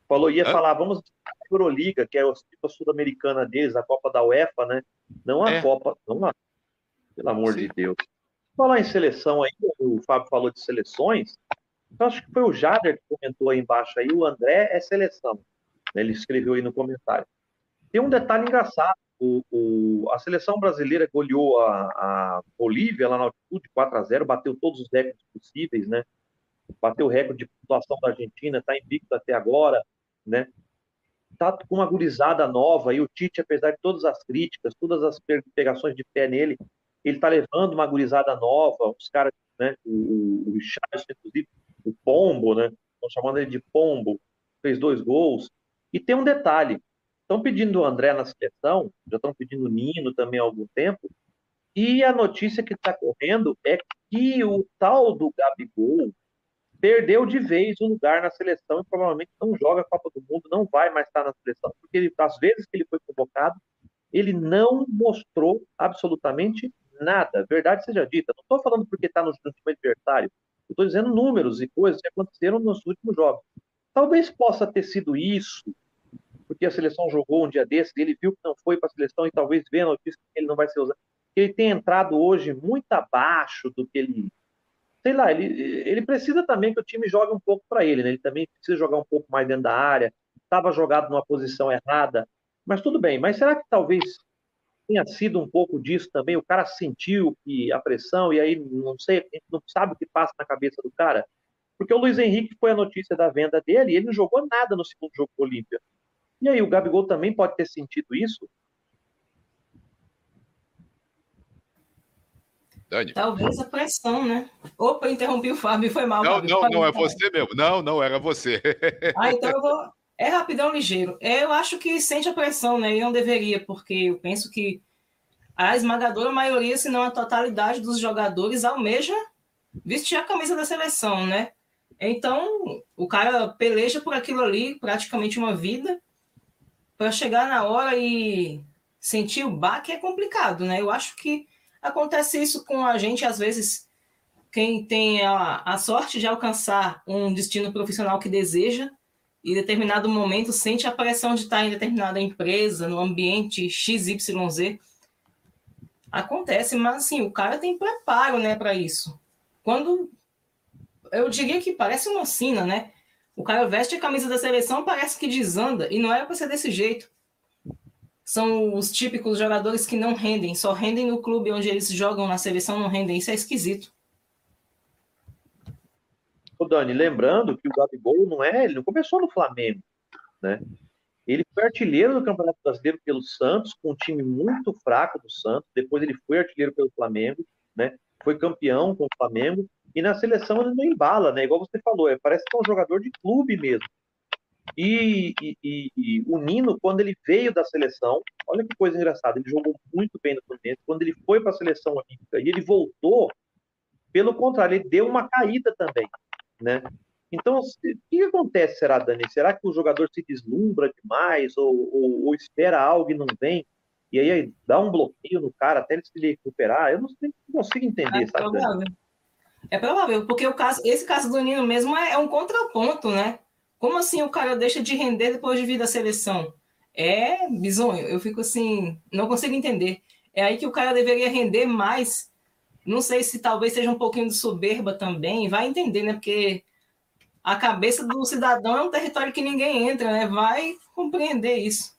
Falou, ia Hã? falar, vamos a Euroliga, que é a Copa Sul-Americana deles, a Copa da UEFA, né? Não a é. Copa, não a... Pelo amor Sim. de Deus. Falar em seleção aí, o Fábio falou de seleções, eu acho que foi o Jader que comentou aí embaixo aí, o André é seleção. Ele escreveu aí no comentário. Tem um detalhe engraçado, o, o, a seleção brasileira goleou a, a Bolívia lá na altitude, 4 a 0 bateu todos os recordes possíveis, né? Bateu o recorde de pontuação da Argentina, está invicto até agora né? Tá com uma gurizada nova e o Tite, apesar de todas as críticas, todas as pegações de pé nele, ele tá levando uma gurizada nova, os caras, né? O, o inclusive, o Pombo, né? Estão chamando ele de Pombo, fez dois gols. E tem um detalhe: estão pedindo o André na seleção, já estão pedindo o Nino também há algum tempo, e a notícia que está correndo é que o tal do Gabigol, perdeu de vez o lugar na seleção e provavelmente não joga a Copa do Mundo, não vai mais estar na seleção, porque ele, às vezes que ele foi convocado, ele não mostrou absolutamente nada. Verdade seja dita. Não estou falando porque está no, time adversário. Estou dizendo números e coisas que aconteceram nos últimos jogos. Talvez possa ter sido isso, porque a seleção jogou um dia desses, ele viu que não foi para a seleção e talvez vê a notícia que ele não vai ser usado. Ele tem entrado hoje muito abaixo do que ele sei lá, ele, ele precisa também que o time jogue um pouco para ele, né? Ele também precisa jogar um pouco mais dentro da área, estava jogado numa posição errada, mas tudo bem. Mas será que talvez tenha sido um pouco disso também? O cara sentiu que a pressão, e aí não sei, a gente não sabe o que passa na cabeça do cara. Porque o Luiz Henrique foi a notícia da venda dele e ele não jogou nada no segundo jogo do Olímpia. E aí, o Gabigol também pode ter sentido isso? Dani. Talvez a pressão, né? Opa, interrompi o Fábio, foi mal. Não, Fábio, não, não, é você mesmo. Não, não, era você. *laughs* Ah, então eu vou. É rapidão, ligeiro. Eu acho que sente a pressão, né? E não deveria, porque eu penso que a esmagadora maioria, se não a totalidade dos jogadores, almeja vestir a camisa da seleção, né? Então, o cara peleja por aquilo ali praticamente uma vida para chegar na hora e sentir o baque é complicado, né? Eu acho que Acontece isso com a gente, às vezes, quem tem a, a sorte de alcançar um destino profissional que deseja, e em determinado momento sente a pressão de estar em determinada empresa, no ambiente XYZ. Acontece, mas assim, o cara tem preparo né, para isso. Quando. Eu diria que parece uma sina, né? O cara veste a camisa da seleção, parece que desanda, e não era para ser desse jeito são os típicos jogadores que não rendem, só rendem no clube onde eles jogam, na seleção não rendem. Isso é esquisito. Ô Dani, lembrando que o Gabigol não é, ele não começou no Flamengo, né? Ele foi artilheiro do Campeonato Brasileiro pelo Santos, com um time muito fraco do Santos. Depois ele foi artilheiro pelo Flamengo, né? Foi campeão com o Flamengo. E na seleção ele não embala, né? Igual você falou, é, parece que é um jogador de clube mesmo. E, e, e, o Nino, quando ele veio da seleção, olha que coisa engraçada, ele jogou muito bem no Fluminense. Quando ele foi para a seleção olímpica e ele voltou, Pelo contrário, ele deu uma caída também, né? Então, o que acontece, será, Dani? Será que o jogador se deslumbra demais ou, ou, ou espera algo e não vem? E aí dá um bloqueio no cara até ele se recuperar? Eu não, não consigo entender, é sabe? Provável. É provável, porque o caso, esse caso do Nino mesmo é, é um contraponto, né? Como assim o cara deixa de render depois de vir da seleção? É bizonho. Eu fico assim, não consigo entender. É aí que o cara deveria render mais. Não sei se talvez seja um pouquinho de soberba também. Vai entender, né? Porque a cabeça do cidadão é um território que ninguém entra, né? Vai compreender isso.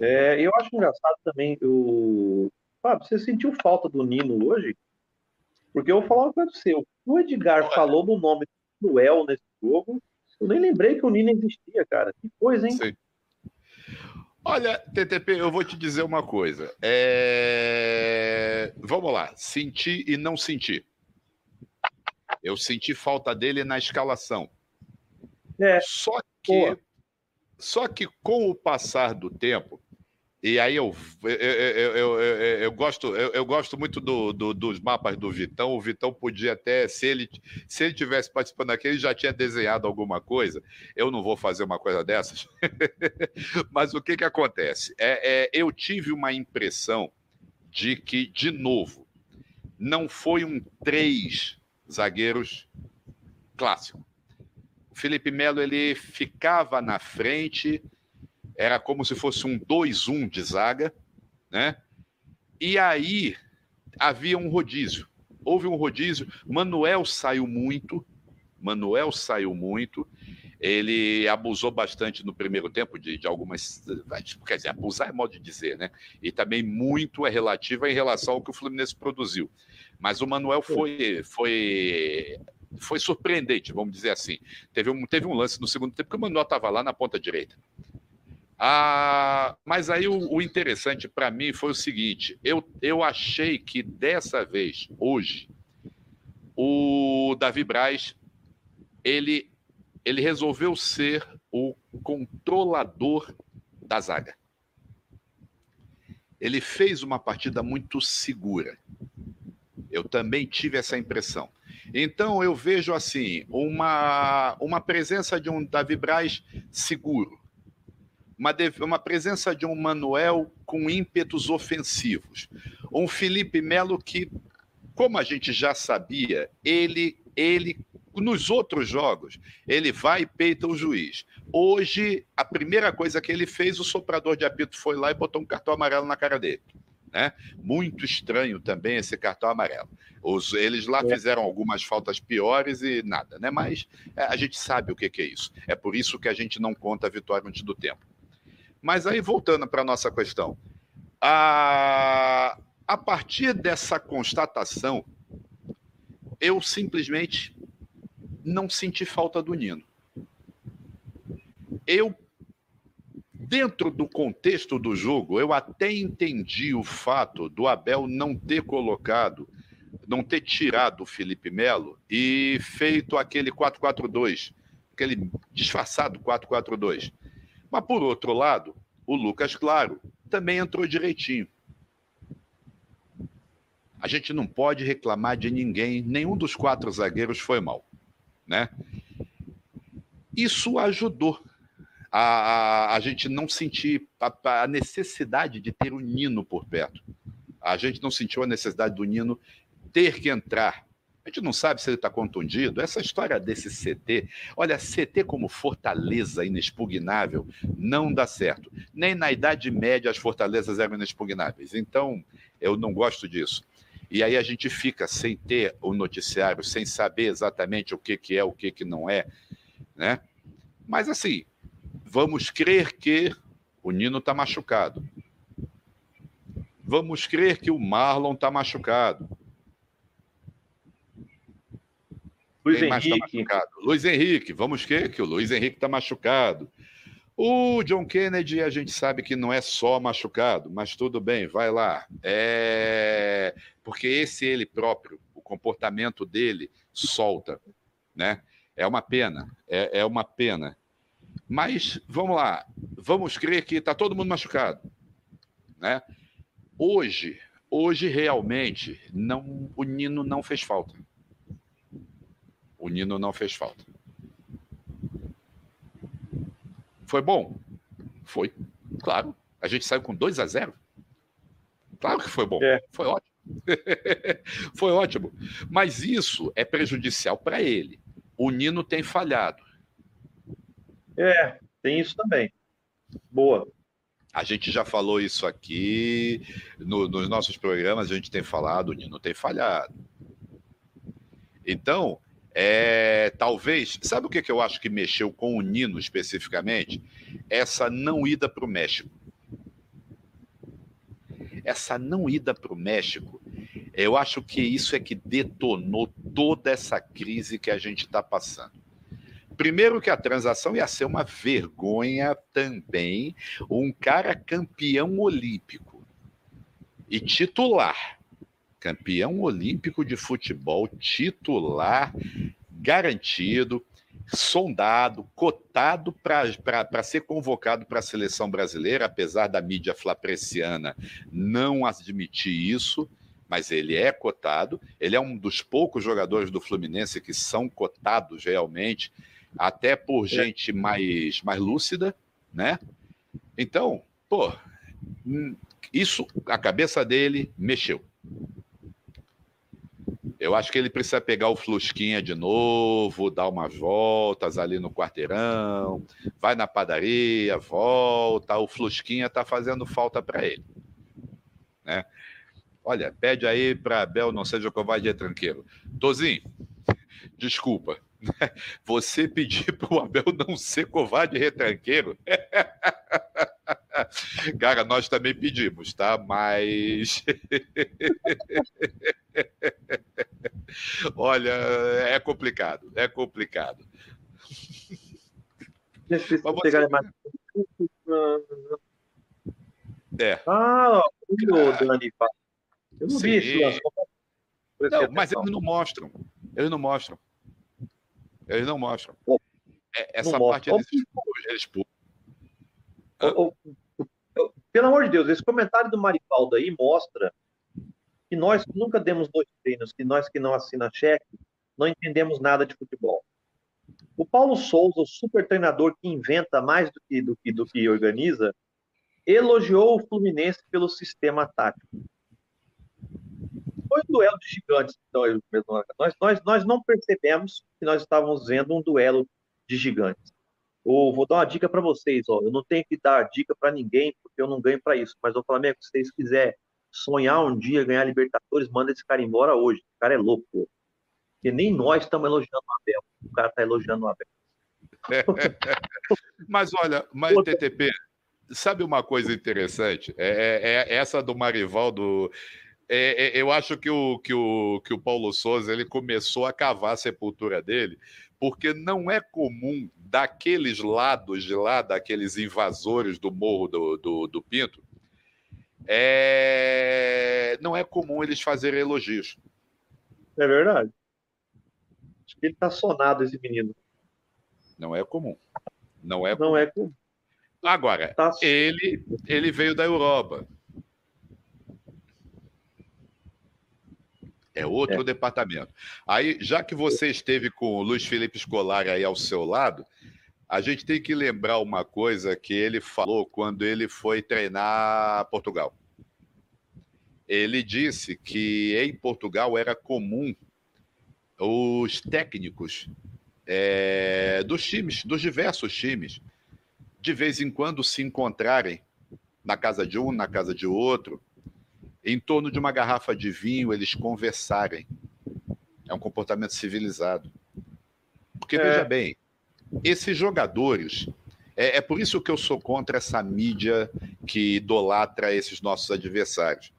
É, eu acho engraçado também o. Fábio, você sentiu falta do Nino hoje? Porque eu vou falar uma coisa pra você. O Edgar falou no nome do Noel nesse jogo. Eu nem lembrei que o Nino existia, cara. Que coisa, hein? Sim. Olha, TTP, eu vou te dizer uma coisa. É... Vamos lá. Sentir e não sentir. Eu senti falta dele na escalação. É. Só que, só que com o passar do tempo, e aí eu, eu, eu, eu, gosto, eu, gosto muito do, do, dos mapas do Vitão. O Vitão podia até, se ele, se ele tivesse participando aqui, ele já tinha desenhado alguma coisa. Eu não vou fazer uma coisa dessas. *laughs* Mas o que, que acontece? É, é, eu tive uma impressão de que, de novo, não foi um três zagueiros clássico. O Felipe Melo ele ficava na frente era como se fosse um 2-1 de zaga, né? E aí havia um rodízio. Houve um rodízio. Manuel saiu muito. Manuel saiu muito. Ele abusou bastante no primeiro tempo de, de algumas. Quer dizer, abusar é modo de dizer, né? E também muito é relativo em relação ao que o Fluminense produziu. Mas o Manuel foi, foi foi surpreendente, vamos dizer assim. Teve um, teve um lance no segundo tempo que o Manuel estava lá na ponta direita. Ah, mas aí o, o interessante para mim foi o seguinte: eu, eu achei que dessa vez, hoje, o Davi Braz ele, ele resolveu ser o controlador da zaga. Ele fez uma partida muito segura. Eu também tive essa impressão. Então eu vejo assim uma, uma presença de um Davi Braz seguro uma, uma presença de um Manuel com ímpetos ofensivos. Um Felipe Melo que, como a gente já sabia, ele, ele nos outros jogos, ele vai e peita o juiz. Hoje, a primeira coisa que ele fez, o soprador de apito foi lá e botou um cartão amarelo na cara dele. Né? Muito estranho também esse cartão amarelo. Os, eles lá é. fizeram algumas faltas piores e nada, né? Mas é, a gente sabe o que, que, é isso. É por isso que a gente não conta a vitória antes do tempo. Mas aí, voltando para a nossa questão, a, a partir dessa constatação, eu simplesmente não senti falta do Nino. Eu, dentro do contexto do jogo, eu até entendi o fato do Abel não ter colocado, não ter tirado o Felipe Melo e feito aquele 4-4-2, aquele disfarçado 4-4-2. Mas, por outro lado, o Lucas Claro também entrou direitinho. A gente não pode reclamar de ninguém, nenhum dos quatro zagueiros foi mal, né? Isso ajudou a, a, a gente não sentir a, a necessidade de ter o Nino por perto. A gente não sentiu a necessidade do Nino ter que entrar a gente não sabe se ele está contundido. Essa história desse CT, olha, CT como fortaleza inexpugnável não dá certo. Nem na Idade Média as fortalezas eram inexpugnáveis. Então, eu não gosto disso. E aí a gente fica sem ter o noticiário, sem saber exatamente o que, que é, o que, que não é. Né? Mas assim, vamos crer que o Nino está machucado. Vamos crer que o Marlon está machucado. Luiz Quem Henrique. Mais tá machucado? Luiz Henrique, vamos que que o Luiz Henrique está machucado. O John Kennedy, a gente sabe que não é só machucado, mas tudo bem, vai lá. É... Porque esse ele próprio, o comportamento dele solta, né? É uma pena, é, é uma pena. Mas vamos lá, vamos crer que está todo mundo machucado, né? Hoje, hoje realmente não, o Nino não fez falta. O Nino não fez falta. Foi bom? Foi, claro. A gente saiu com 2 a 0 Claro que foi bom. É. Foi ótimo. *laughs* foi ótimo. Mas isso é prejudicial para ele. O Nino tem falhado. É, tem isso também. Boa. A gente já falou isso aqui no, nos nossos programas, a gente tem falado, o Nino tem falhado. Então, é, talvez, sabe o que, que eu acho que mexeu com o Nino especificamente? Essa não ida para o México. Essa não ida para o México, eu acho que isso é que detonou toda essa crise que a gente está passando. Primeiro que a transação ia ser uma vergonha também, um cara campeão olímpico e titular, campeão olímpico de futebol, titular, garantido, sondado, cotado para ser convocado para a seleção brasileira, apesar da mídia flapreciana não admitir isso, mas ele é cotado. Ele é um dos poucos jogadores do Fluminense que são cotados realmente até por é. gente mais, mais lúcida, né? Então, pô, hum, isso, a cabeça dele mexeu. Eu acho que ele precisa pegar o Flusquinha de novo, dar umas voltas ali no quarteirão, vai na padaria, volta. O Flusquinha tá fazendo falta para ele. Né? Olha, pede aí para Bel não seja covarde de tranqueiro. Tozinho, desculpa, Você pedir para o Abel não ser covarde e retranqueiro. *laughs* *laughs* Cara, nós também pedimos, tá? Mas. *laughs* Olha, é complicado, é complicado. Deixa eu pegar mais. É. Ah, o Dani Eu não Sim. vi isso. Não, mas eles não mostram. Eles não mostram. Eles não mostram. É, essa não parte mostra. eles, eles Pelo amor de Deus, esse comentário do Maripaldo aí mostra que nós nunca demos dois treinos, que nós que não assina cheque, não entendemos nada de futebol. O Paulo Souza, o super treinador que inventa mais do que, do que, do que organiza, elogiou o Fluminense pelo sistema tático foi um duelo de gigantes. Então, nós, nós, nós não percebemos que nós estávamos vendo um duelo de gigantes. Eu vou dar uma dica para vocês. Ó. Eu não tenho que dar dica para ninguém, porque eu não ganho para isso. Mas, ô Flamengo, se vocês quiserem sonhar um dia ganhar Libertadores, manda esse cara embora hoje. O cara é louco. Pô. Porque nem nós estamos elogiando o Abel. O cara está elogiando o Abel. *laughs* mas olha, mas TTP, sabe uma coisa interessante? É, é, é essa do Marivaldo é, é, eu acho que o, que, o, que o Paulo Souza ele começou a cavar a sepultura dele, porque não é comum daqueles lados de lá, daqueles invasores do Morro do, do, do Pinto, é... não é comum eles fazerem elogios. É verdade. Acho que ele está sonado, esse menino. Não é comum. Não é não comum. É comum. Agora, tá... ele, ele veio da Europa. É outro é. departamento. Aí, já que você esteve com o Luiz Felipe Scolari aí ao seu lado, a gente tem que lembrar uma coisa que ele falou quando ele foi treinar Portugal. Ele disse que em Portugal era comum os técnicos é, dos times, dos diversos times, de vez em quando se encontrarem na casa de um, na casa de outro, em torno de uma garrafa de vinho, eles conversarem. É um comportamento civilizado. Porque, é. veja bem, esses jogadores. É, é, por isso que eu sou contra essa mídia que idolatra esses nossos adversários.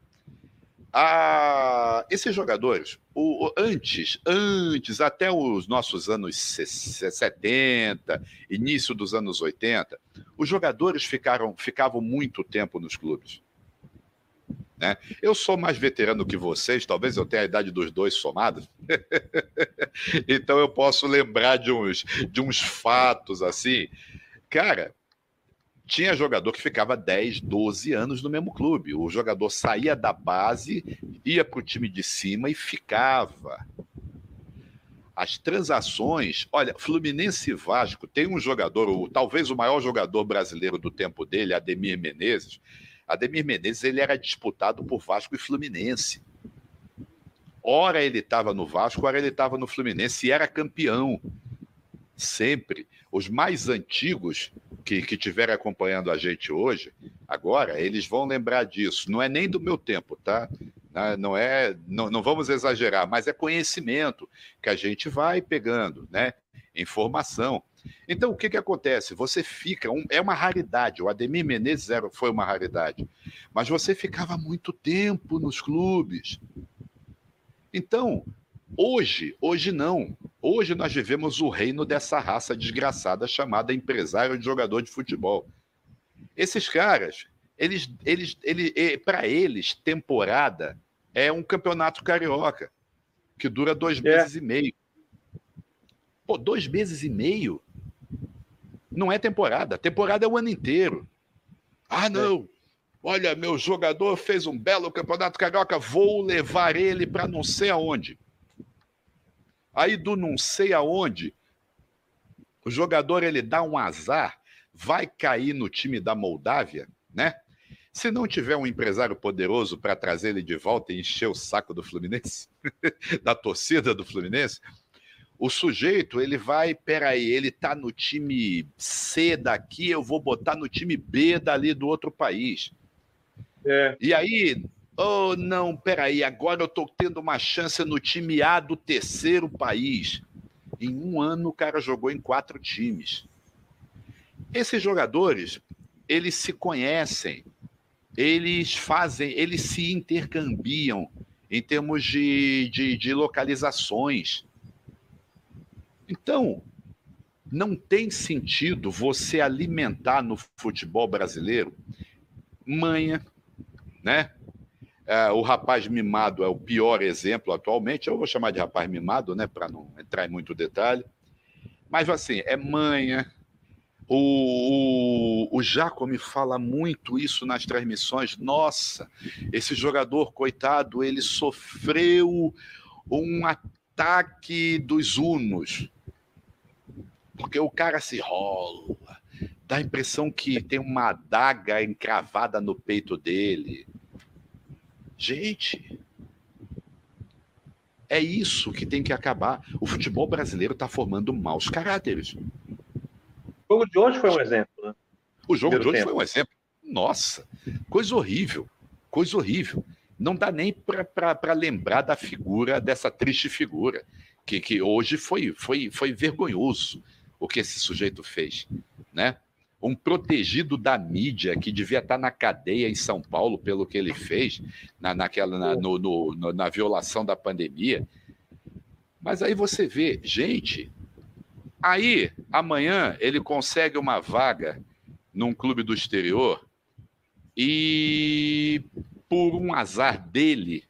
Ah, esses jogadores, o, antes, antes, até os nossos anos 70, início dos anos 80, os jogadores ficaram, ficavam muito tempo nos clubes. Né? Eu sou mais veterano que vocês, talvez eu tenha a idade dos dois somados. *laughs* então eu posso lembrar de uns, de uns fatos assim. Cara, tinha jogador que ficava 10, 12 anos no mesmo clube. O jogador saía da base, ia para o time de cima e ficava. As transações, olha, Fluminense e Vasco tem um jogador, o, talvez o maior jogador brasileiro do tempo dele, Ademir Menezes. Ademir Menezes ele era disputado por Vasco e Fluminense. Ora ele estava no Vasco, ora ele estava no Fluminense e era campeão. Sempre. Os mais antigos que, que estiverem acompanhando a gente hoje, agora, eles vão lembrar disso. Não é nem do meu tempo, tá? Não é, não, não vamos exagerar, mas é conhecimento que a gente vai pegando, né? Informação. Então, o que, que acontece? Você fica. Um, é uma raridade. O Ademir Menezes era, foi uma raridade. Mas você ficava muito tempo nos clubes. Então, hoje, hoje não. Hoje nós vivemos o reino dessa raça desgraçada chamada empresário de jogador de futebol. Esses caras, eles, eles, eles, para eles, temporada é um campeonato carioca que dura dois é. meses e meio. Pô, dois meses e meio não é temporada. Temporada é o ano inteiro. Ah, não. Olha, meu jogador fez um belo campeonato carioca, vou levar ele para não sei aonde. Aí do não sei aonde, o jogador ele dá um azar, vai cair no time da Moldávia, né? Se não tiver um empresário poderoso para trazer ele de volta e encher o saco do Fluminense, *laughs* da torcida do Fluminense, o sujeito ele vai, peraí, ele tá no time C daqui, eu vou botar no time B dali do outro país. É. E aí, oh não, peraí, agora eu estou tendo uma chance no time A do terceiro país. Em um ano o cara jogou em quatro times. Esses jogadores, eles se conhecem, eles fazem, eles se intercambiam em termos de, de, de localizações. Então, não tem sentido você alimentar no futebol brasileiro manha, né? É, o rapaz mimado é o pior exemplo atualmente. Eu vou chamar de rapaz mimado, né, para não entrar em muito detalhe. Mas assim, é manha. O, o, o Jaco me fala muito isso nas transmissões. Nossa, esse jogador, coitado, ele sofreu um ataque dos Unos. Porque o cara se rola, dá a impressão que tem uma adaga encravada no peito dele. Gente, é isso que tem que acabar. O futebol brasileiro está formando maus caráteres. O jogo de hoje foi um exemplo, né? O jogo Primeiro de hoje tempo. foi um exemplo. Nossa, coisa horrível, coisa horrível. Não dá nem para lembrar da figura, dessa triste figura, que, que hoje foi, foi, foi vergonhoso o que esse sujeito fez, né? um protegido da mídia que devia estar na cadeia em São Paulo pelo que ele fez na, naquela, na, no, no, na violação da pandemia. Mas aí você vê, gente, aí amanhã ele consegue uma vaga num clube do exterior e por um azar dele,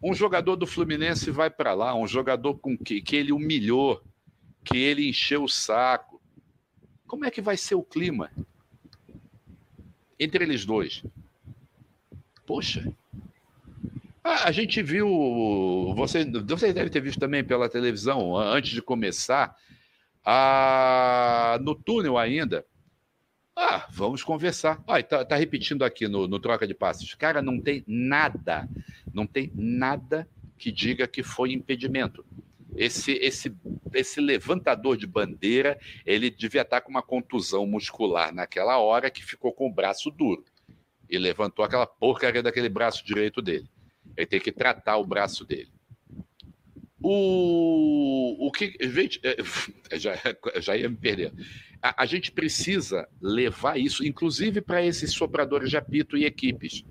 um jogador do Fluminense vai para lá, um jogador com que, que ele humilhou, que ele encheu o saco como é que vai ser o clima entre eles dois? Poxa, a, gente viu, vocês, vocês devem ter visto também pela televisão, antes de começar, a, no túnel ainda. Ah, vamos conversar. Ah, tá, tá repetindo aqui no, no troca de passes. Cara, não tem nada, não tem nada que diga que foi impedimento. Esse, esse, esse levantador de bandeira, ele devia estar com uma contusão muscular naquela hora que ficou com o braço duro. E levantou aquela porcaria daquele braço direito dele. Ele tem que tratar o braço dele. O, o que. Gente, é, *laughs* já, já ia me perder. A, a gente precisa levar isso, inclusive para esses sopradores de apito e equipes,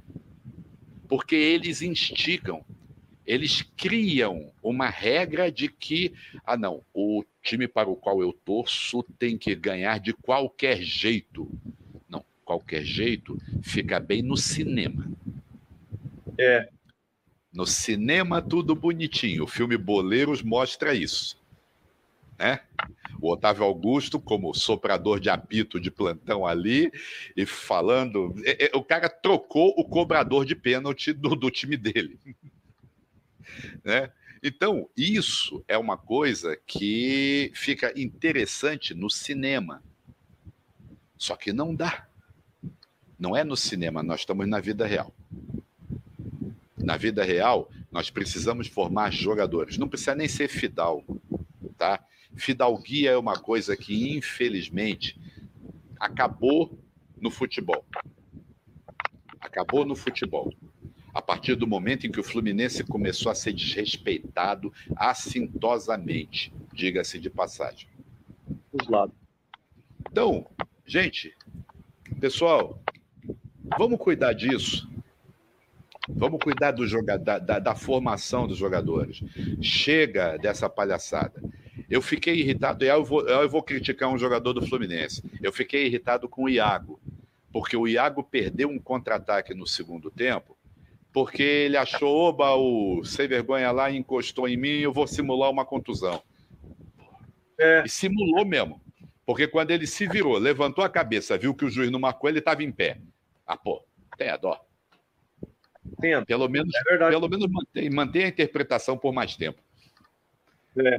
porque eles instigam eles criam uma regra de que, ah, não, o time para o qual eu torço tem que ganhar de qualquer jeito. Não, qualquer jeito fica bem no cinema. É. No cinema, tudo bonitinho. O filme Boleiros mostra isso. Né? O Otávio Augusto, como soprador de apito de plantão ali, e falando. É, é, o cara trocou o cobrador de pênalti do, do time dele. Né? Então, isso é uma coisa que fica interessante no cinema. Só que não dá. Não é no cinema, nós estamos na vida real. Na vida real, nós precisamos formar jogadores. Não precisa nem ser fidalgo, tá? Fidalguia é uma coisa que, infelizmente, acabou no futebol. Acabou no futebol. A partir do momento em que o Fluminense começou a ser desrespeitado assintosamente, diga-se de passagem. Os lados. Então, gente, pessoal, vamos cuidar disso. Vamos cuidar do joga da, da, da, formação dos jogadores. Chega dessa palhaçada. Eu fiquei irritado, e eu vou, eu vou criticar um jogador do Fluminense. Eu fiquei irritado com o Iago, porque o Iago perdeu um contra-ataque no segundo tempo, porque ele achou, oba, o sem vergonha lá encostou em mim, eu vou simular uma contusão. É. E simulou mesmo. Porque quando ele se virou, levantou a cabeça, viu que o juiz não marcou, ele estava em pé. Ah, pô, tem a dó. Tem Pelo menos, é pelo menos mantém, mantém a interpretação por mais tempo. É.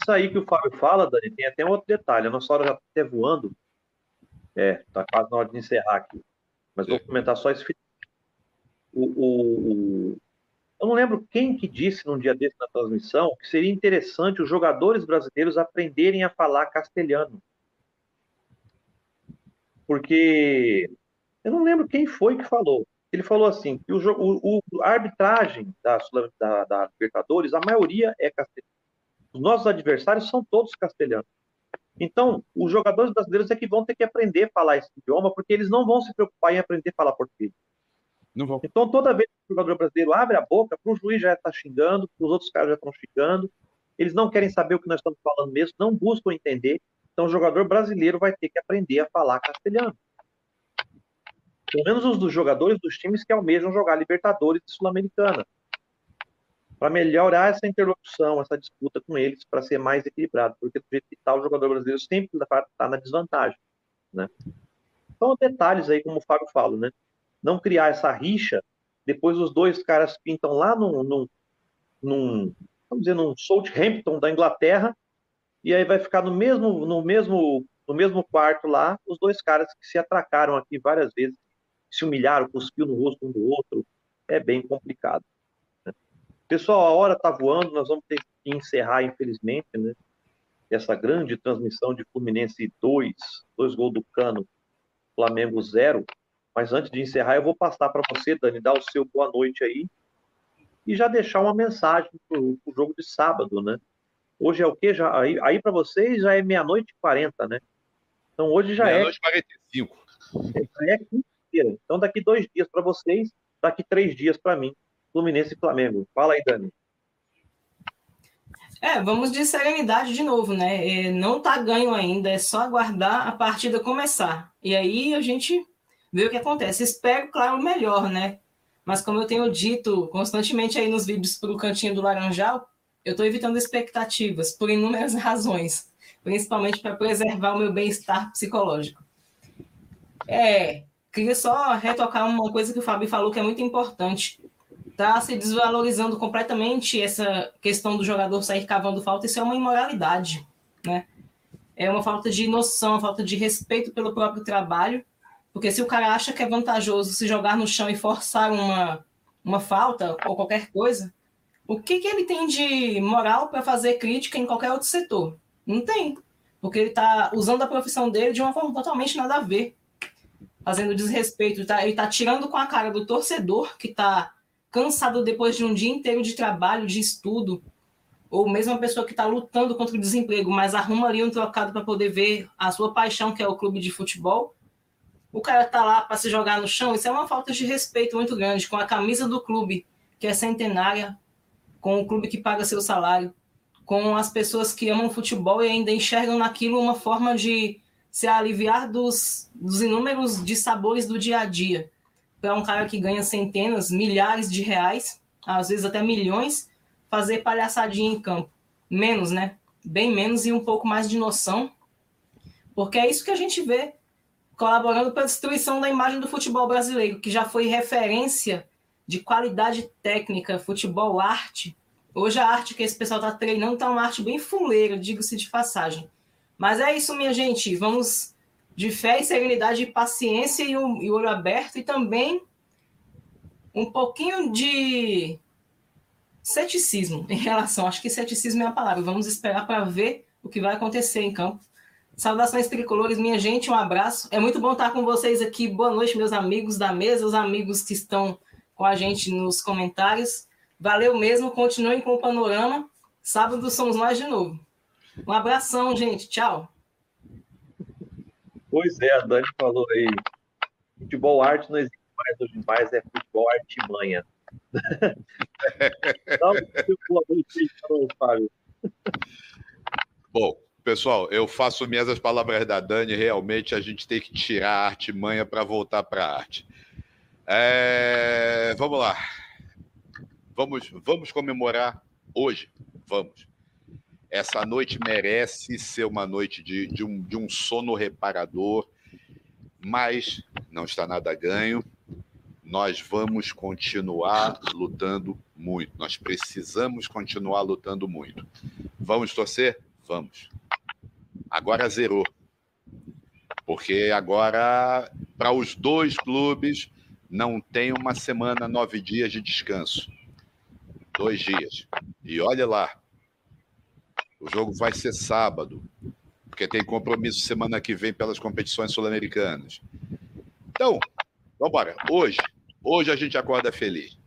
Isso aí que o Fábio fala, Dani, tem até um outro detalhe. A nossa hora já está até voando. É, está quase na hora de encerrar aqui. Mas vou é. comentar só esse o, o, o, Eu não lembro quem que disse num dia desse na transmissão que seria interessante os jogadores brasileiros aprenderem a falar castelhano. Porque eu não lembro quem foi que falou. Ele falou assim que o, o, o arbitragem da, da, da Libertadores, a maioria é castelhano. Os nossos adversários são todos castelhanos. Então, os jogadores brasileiros é que vão ter que aprender a falar esse idioma, porque eles não vão se preocupar em aprender a falar português. Então, toda vez que o jogador brasileiro abre a boca, para o juiz já está xingando, para os outros caras já estão xingando, eles não querem saber o que nós estamos falando mesmo, não buscam entender. Então, o jogador brasileiro vai ter que aprender a falar castelhano. Pelo menos os dos jogadores dos times que almejam jogar Libertadores e Sul-Americana para melhorar essa interlocução, essa disputa com eles, para ser mais equilibrado, porque do jeito que está, o jogador brasileiro sempre está na desvantagem. Né? Então, detalhes aí, como o Fábio fala, né? Não criar essa rixa, depois os dois caras pintam lá num, num, num vamos dizer, num Southampton da Inglaterra, e aí vai ficar no mesmo, no mesmo, no mesmo quarto lá, os dois caras que se atracaram aqui várias vezes, se humilharam, cuspiu no rosto um do outro, é bem complicado. Pessoal, a hora está voando, nós vamos ter que encerrar, infelizmente, né? Essa grande transmissão de Fluminense 2, dois gols do Cano, Flamengo 0. Mas antes de encerrar, eu vou passar para você, Dani, dar o seu boa noite aí e já deixar uma mensagem para o jogo de sábado, né? Hoje é o quê? Já, aí aí para vocês já é meia-noite e quarenta, né? Então hoje já meia é. Meia-noite e 45. Já é quinta-feira. Então daqui dois dias para vocês, daqui três dias para mim. Fluminense e Flamengo. Fala aí, Dani. É, vamos de serenidade de novo, né? É, não tá ganho ainda, é só aguardar a partida começar. E aí a gente vê o que acontece. Espero, claro, o melhor, né? Mas como eu tenho dito constantemente aí nos vídeos para o cantinho do Laranjal, eu estou evitando expectativas por inúmeras *laughs* razões, principalmente para preservar o meu bem-estar psicológico. É, queria só retocar uma coisa que o Fábio falou que é muito importante está se desvalorizando completamente essa questão do jogador sair cavando falta. Isso é uma imoralidade, né? É uma falta de noção, uma falta de respeito pelo próprio trabalho. Porque se o cara acha que é vantajoso se jogar no chão e forçar uma, uma falta ou qualquer coisa, o que, que ele tem de moral para fazer crítica em qualquer outro setor? Não tem. Porque ele está usando a profissão dele de uma forma totalmente nada a ver. Fazendo desrespeito. Ele está tá tirando com a cara do torcedor que está cansado depois de um dia inteiro de trabalho, de estudo, ou mesmo uma pessoa que está lutando contra o desemprego, mas arruma ali um trocado para poder ver a sua paixão, que é o clube de futebol, o cara está lá para se jogar no chão, isso é uma falta de respeito muito grande com a camisa do clube, que é centenária, com o clube que paga seu salário, com as pessoas que amam futebol e ainda enxergam naquilo uma forma de se aliviar dos, dos inúmeros dissabores do dia a dia para um cara que ganha centenas, milhares de reais, às vezes até milhões, fazer palhaçadinha em campo. Menos, né? bem menos e um pouco mais de noção, porque é isso que a gente vê colaborando para a destruição da imagem do futebol brasileiro, que já foi referência de qualidade técnica, futebol, arte. Hoje a arte que esse pessoal está treinando está uma arte bem fuleira, digo-se de passagem. Mas é isso, minha gente. Vamos de fé e serenidade e paciência e o, e olho aberto e também um pouquinho de ceticismo em relação. Acho que ceticismo é a palavra. Vamos esperar para ver o que vai acontecer em campo. Saudações tricolores, minha gente, um abraço. É muito bom estar com vocês aqui. Boa noite, meus amigos da mesa, os amigos que estão com a gente nos comentários. Valeu mesmo, continuem com o panorama. Sábado somos nós de novo. Um abração, gente. Tchau. Pois é, a Dani falou aí. Futebol arte não existe mais hoje mais, é futebol artimanha. *laughs* Bom, pessoal, eu faço minhas as palavras da Dani. Realmente a gente tem que tirar a artimanha para voltar para a arte. É... Vamos lá. Vamos, vamos comemorar hoje. Vamos. Essa noite merece ser uma noite de, de, um, de um sono reparador, mas não está nada ganho. Nós vamos continuar lutando muito. Nós precisamos continuar lutando muito. Vamos torcer? Vamos. Agora zerou. Porque agora, para os dois clubes, não tem uma semana, nove dias de descanso. Dois dias. E olha lá, o jogo vai ser sábado, porque tem compromisso semana que vem pelas competições sul-americanas. Então, vamos embora. Hoje, hoje a gente acorda feliz.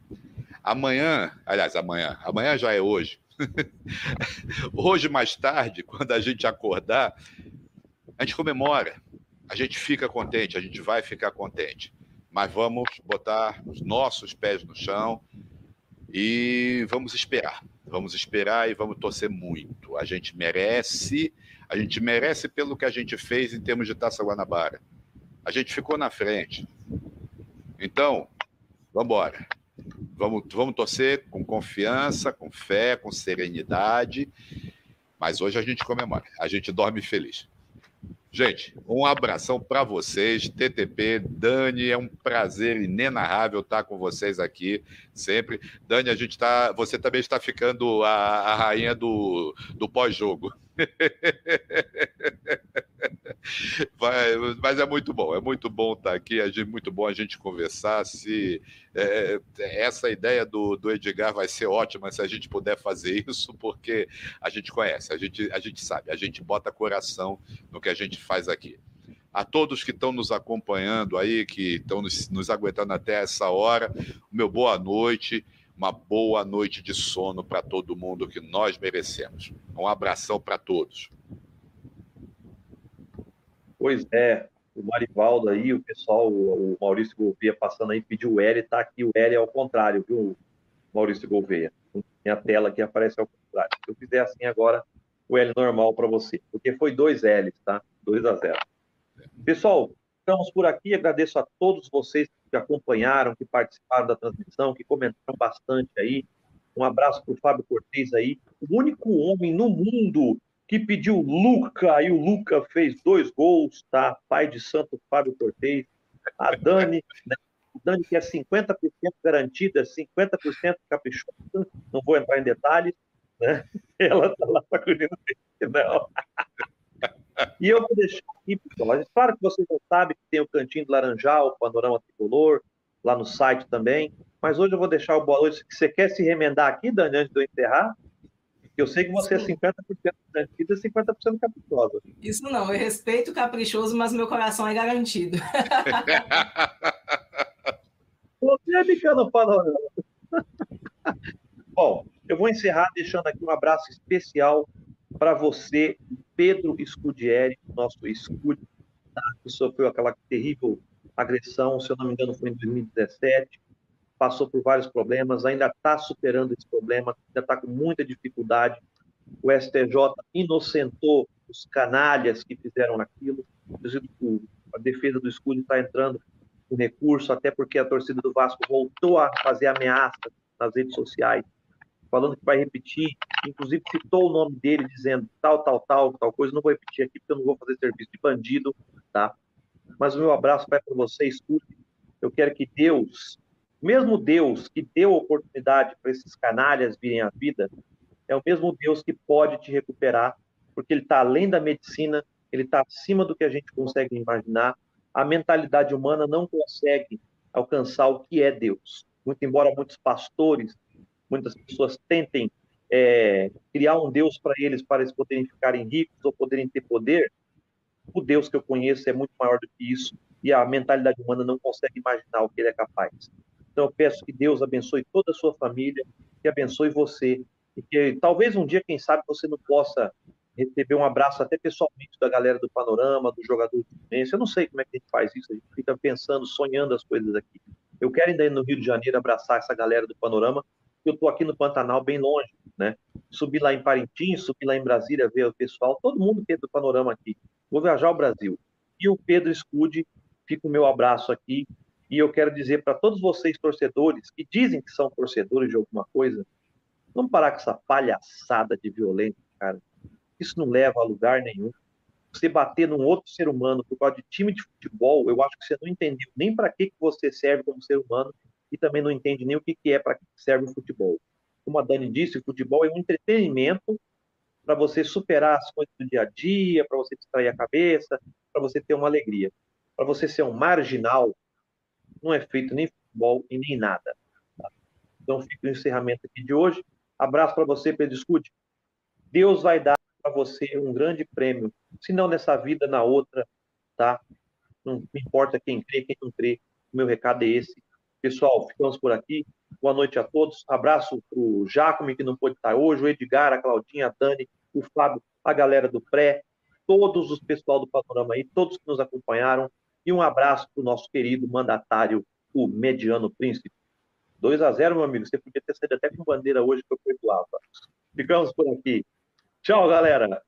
Amanhã, aliás, amanhã, amanhã já é hoje. *laughs* hoje, mais tarde, quando a gente acordar, a gente comemora, a gente fica contente, a gente vai ficar contente. Mas vamos botar os nossos pés no chão e vamos esperar. Vamos esperar e vamos torcer muito. A gente merece, a gente merece pelo que a gente fez em termos de Taça Guanabara. A gente ficou na frente. Então, vamos embora. Vamos, vamos torcer com confiança, com fé, com serenidade. Mas hoje a gente comemora, a gente dorme feliz. Gente, um abração para vocês, TTP, Dani, é um prazer inenarrável estar com vocês aqui sempre. Dani, a gente tá, você também está ficando a, a rainha do, do pós-jogo. *laughs* Vai, mas é muito bom, é muito bom estar aqui, é muito bom a gente conversar. Se é, essa ideia do, do Edgar vai ser ótima se a gente puder fazer *laughs* isso, porque a gente conhece, a gente, a gente sabe, a gente bota coração no que a gente faz aqui. A todos que estão nos acompanhando aí, que estão nos, nos aguentando até essa hora, meu boa noite uma boa noite de sono para todo mundo que nós merecemos. Um abração para todos. Pois é, o Marivaldo aí, o pessoal, o Maurício Gouveia passando aí, pediu o L, tá aqui o L ao contrário, viu, Maurício Gouveia? Minha tela aqui aparece ao contrário. Se eu fizer assim agora, o L normal para você, porque foi dois L's, tá? 2 a 0. Pessoal, Ficamos por aqui. Agradeço a todos vocês que acompanharam, que participaram da transmissão, que comentaram bastante aí. Um abraço para o Fábio Cortez aí, o único homem no mundo que pediu Luca, e o Luca fez dois gols, tá? Pai de santo Fábio Cortez. A Dani, né? Dani que é 50% garantida, 50% caprichosa, não vou entrar em detalhes, né? *laughs* Ela está lá sacudindo não. E eu vou deixar aqui, pessoal. Claro que vocês já sabem que tem o Cantinho do Laranjal, o Panorama Tricolor, lá no site também. Mas hoje eu vou deixar o boa noite. Se você quer se remendar aqui, Dani, antes de eu encerrar, eu sei que você é 50% garantida e 50% caprichosa. Isso não, eu respeito o caprichoso, mas meu coração é garantido. você é bicando panorama. Bom, eu vou encerrar deixando aqui um abraço especial para você, Pedro Scudieri, nosso Scudi, tá? que sofreu aquela terrível agressão, se eu não me engano, foi em 2017, passou por vários problemas, ainda está superando esse problema, ainda está com muita dificuldade. O STJ inocentou os canalhas que fizeram aquilo. A defesa do escudo está entrando com recurso, até porque a torcida do Vasco voltou a fazer ameaças nas redes sociais falando que vai repetir, inclusive citou o nome dele dizendo tal, tal, tal, tal coisa. Não vou repetir aqui porque eu não vou fazer serviço de bandido, tá? Mas o meu abraço vai para você, escute. Eu quero que Deus, mesmo Deus que deu oportunidade para esses canalhas virem à vida, é o mesmo Deus que pode te recuperar, porque Ele está além da medicina, Ele está acima do que a gente consegue imaginar. A mentalidade humana não consegue alcançar o que é Deus. Muito embora muitos pastores, muitas pessoas tentem é, criar um Deus para eles, para eles poderem ficarem ricos ou poderem ter poder, o Deus que eu conheço é muito maior do que isso e a mentalidade humana não consegue imaginar o que ele é capaz. Então eu peço que Deus abençoe toda a sua família, que abençoe você e que talvez um dia, quem sabe, você não possa receber um abraço até pessoalmente da galera do Panorama, do jogador do Fluminense. Eu não sei como é que a gente faz isso, a gente fica pensando, sonhando as coisas aqui. Eu quero ainda ir no Rio de Janeiro abraçar essa galera do Panorama, eu estou aqui no Pantanal, bem longe, né? Subi lá em Parintins, subi lá em Brasília, ver o pessoal, todo mundo que é do Panorama aqui. Vou viajar ao Brasil. E o Pedro Scude, fica o meu abraço aqui. E eu quero dizer para todos vocês, torcedores, que dizem que são torcedores de alguma coisa, vamos parar com essa palhaçada de violência, cara. Isso não leva a lugar nenhum. Você bater num outro ser humano por causa de time de futebol, eu acho que você não entendeu nem para que, que você serve como ser humano e também não entende nem o que, que é para que serve o futebol. Como a Dani disse, o futebol é um entretenimento para você superar as coisas do dia a dia, para você distrair a cabeça, para você ter uma alegria. Para você ser um marginal, não é feito nem futebol e nem nada. Então fica o encerramento aqui de hoje. Abraço para você, Pedro Escute. Deus vai dar para você um grande prêmio, se não nessa vida, na outra, tá? Não importa quem crê, quem não crê. O meu recado é esse. Pessoal, ficamos por aqui. Boa noite a todos. Abraço para o Jacome, que não pôde estar hoje, o Edgar, a Claudinha, a Dani, o Fábio, a galera do Pré, todos os pessoal do Panorama aí, todos que nos acompanharam. E um abraço para o nosso querido mandatário, o Mediano Príncipe. 2 a 0 meu amigo. Você podia ter saído até com bandeira hoje que eu perdoava. Ficamos por aqui. Tchau, galera.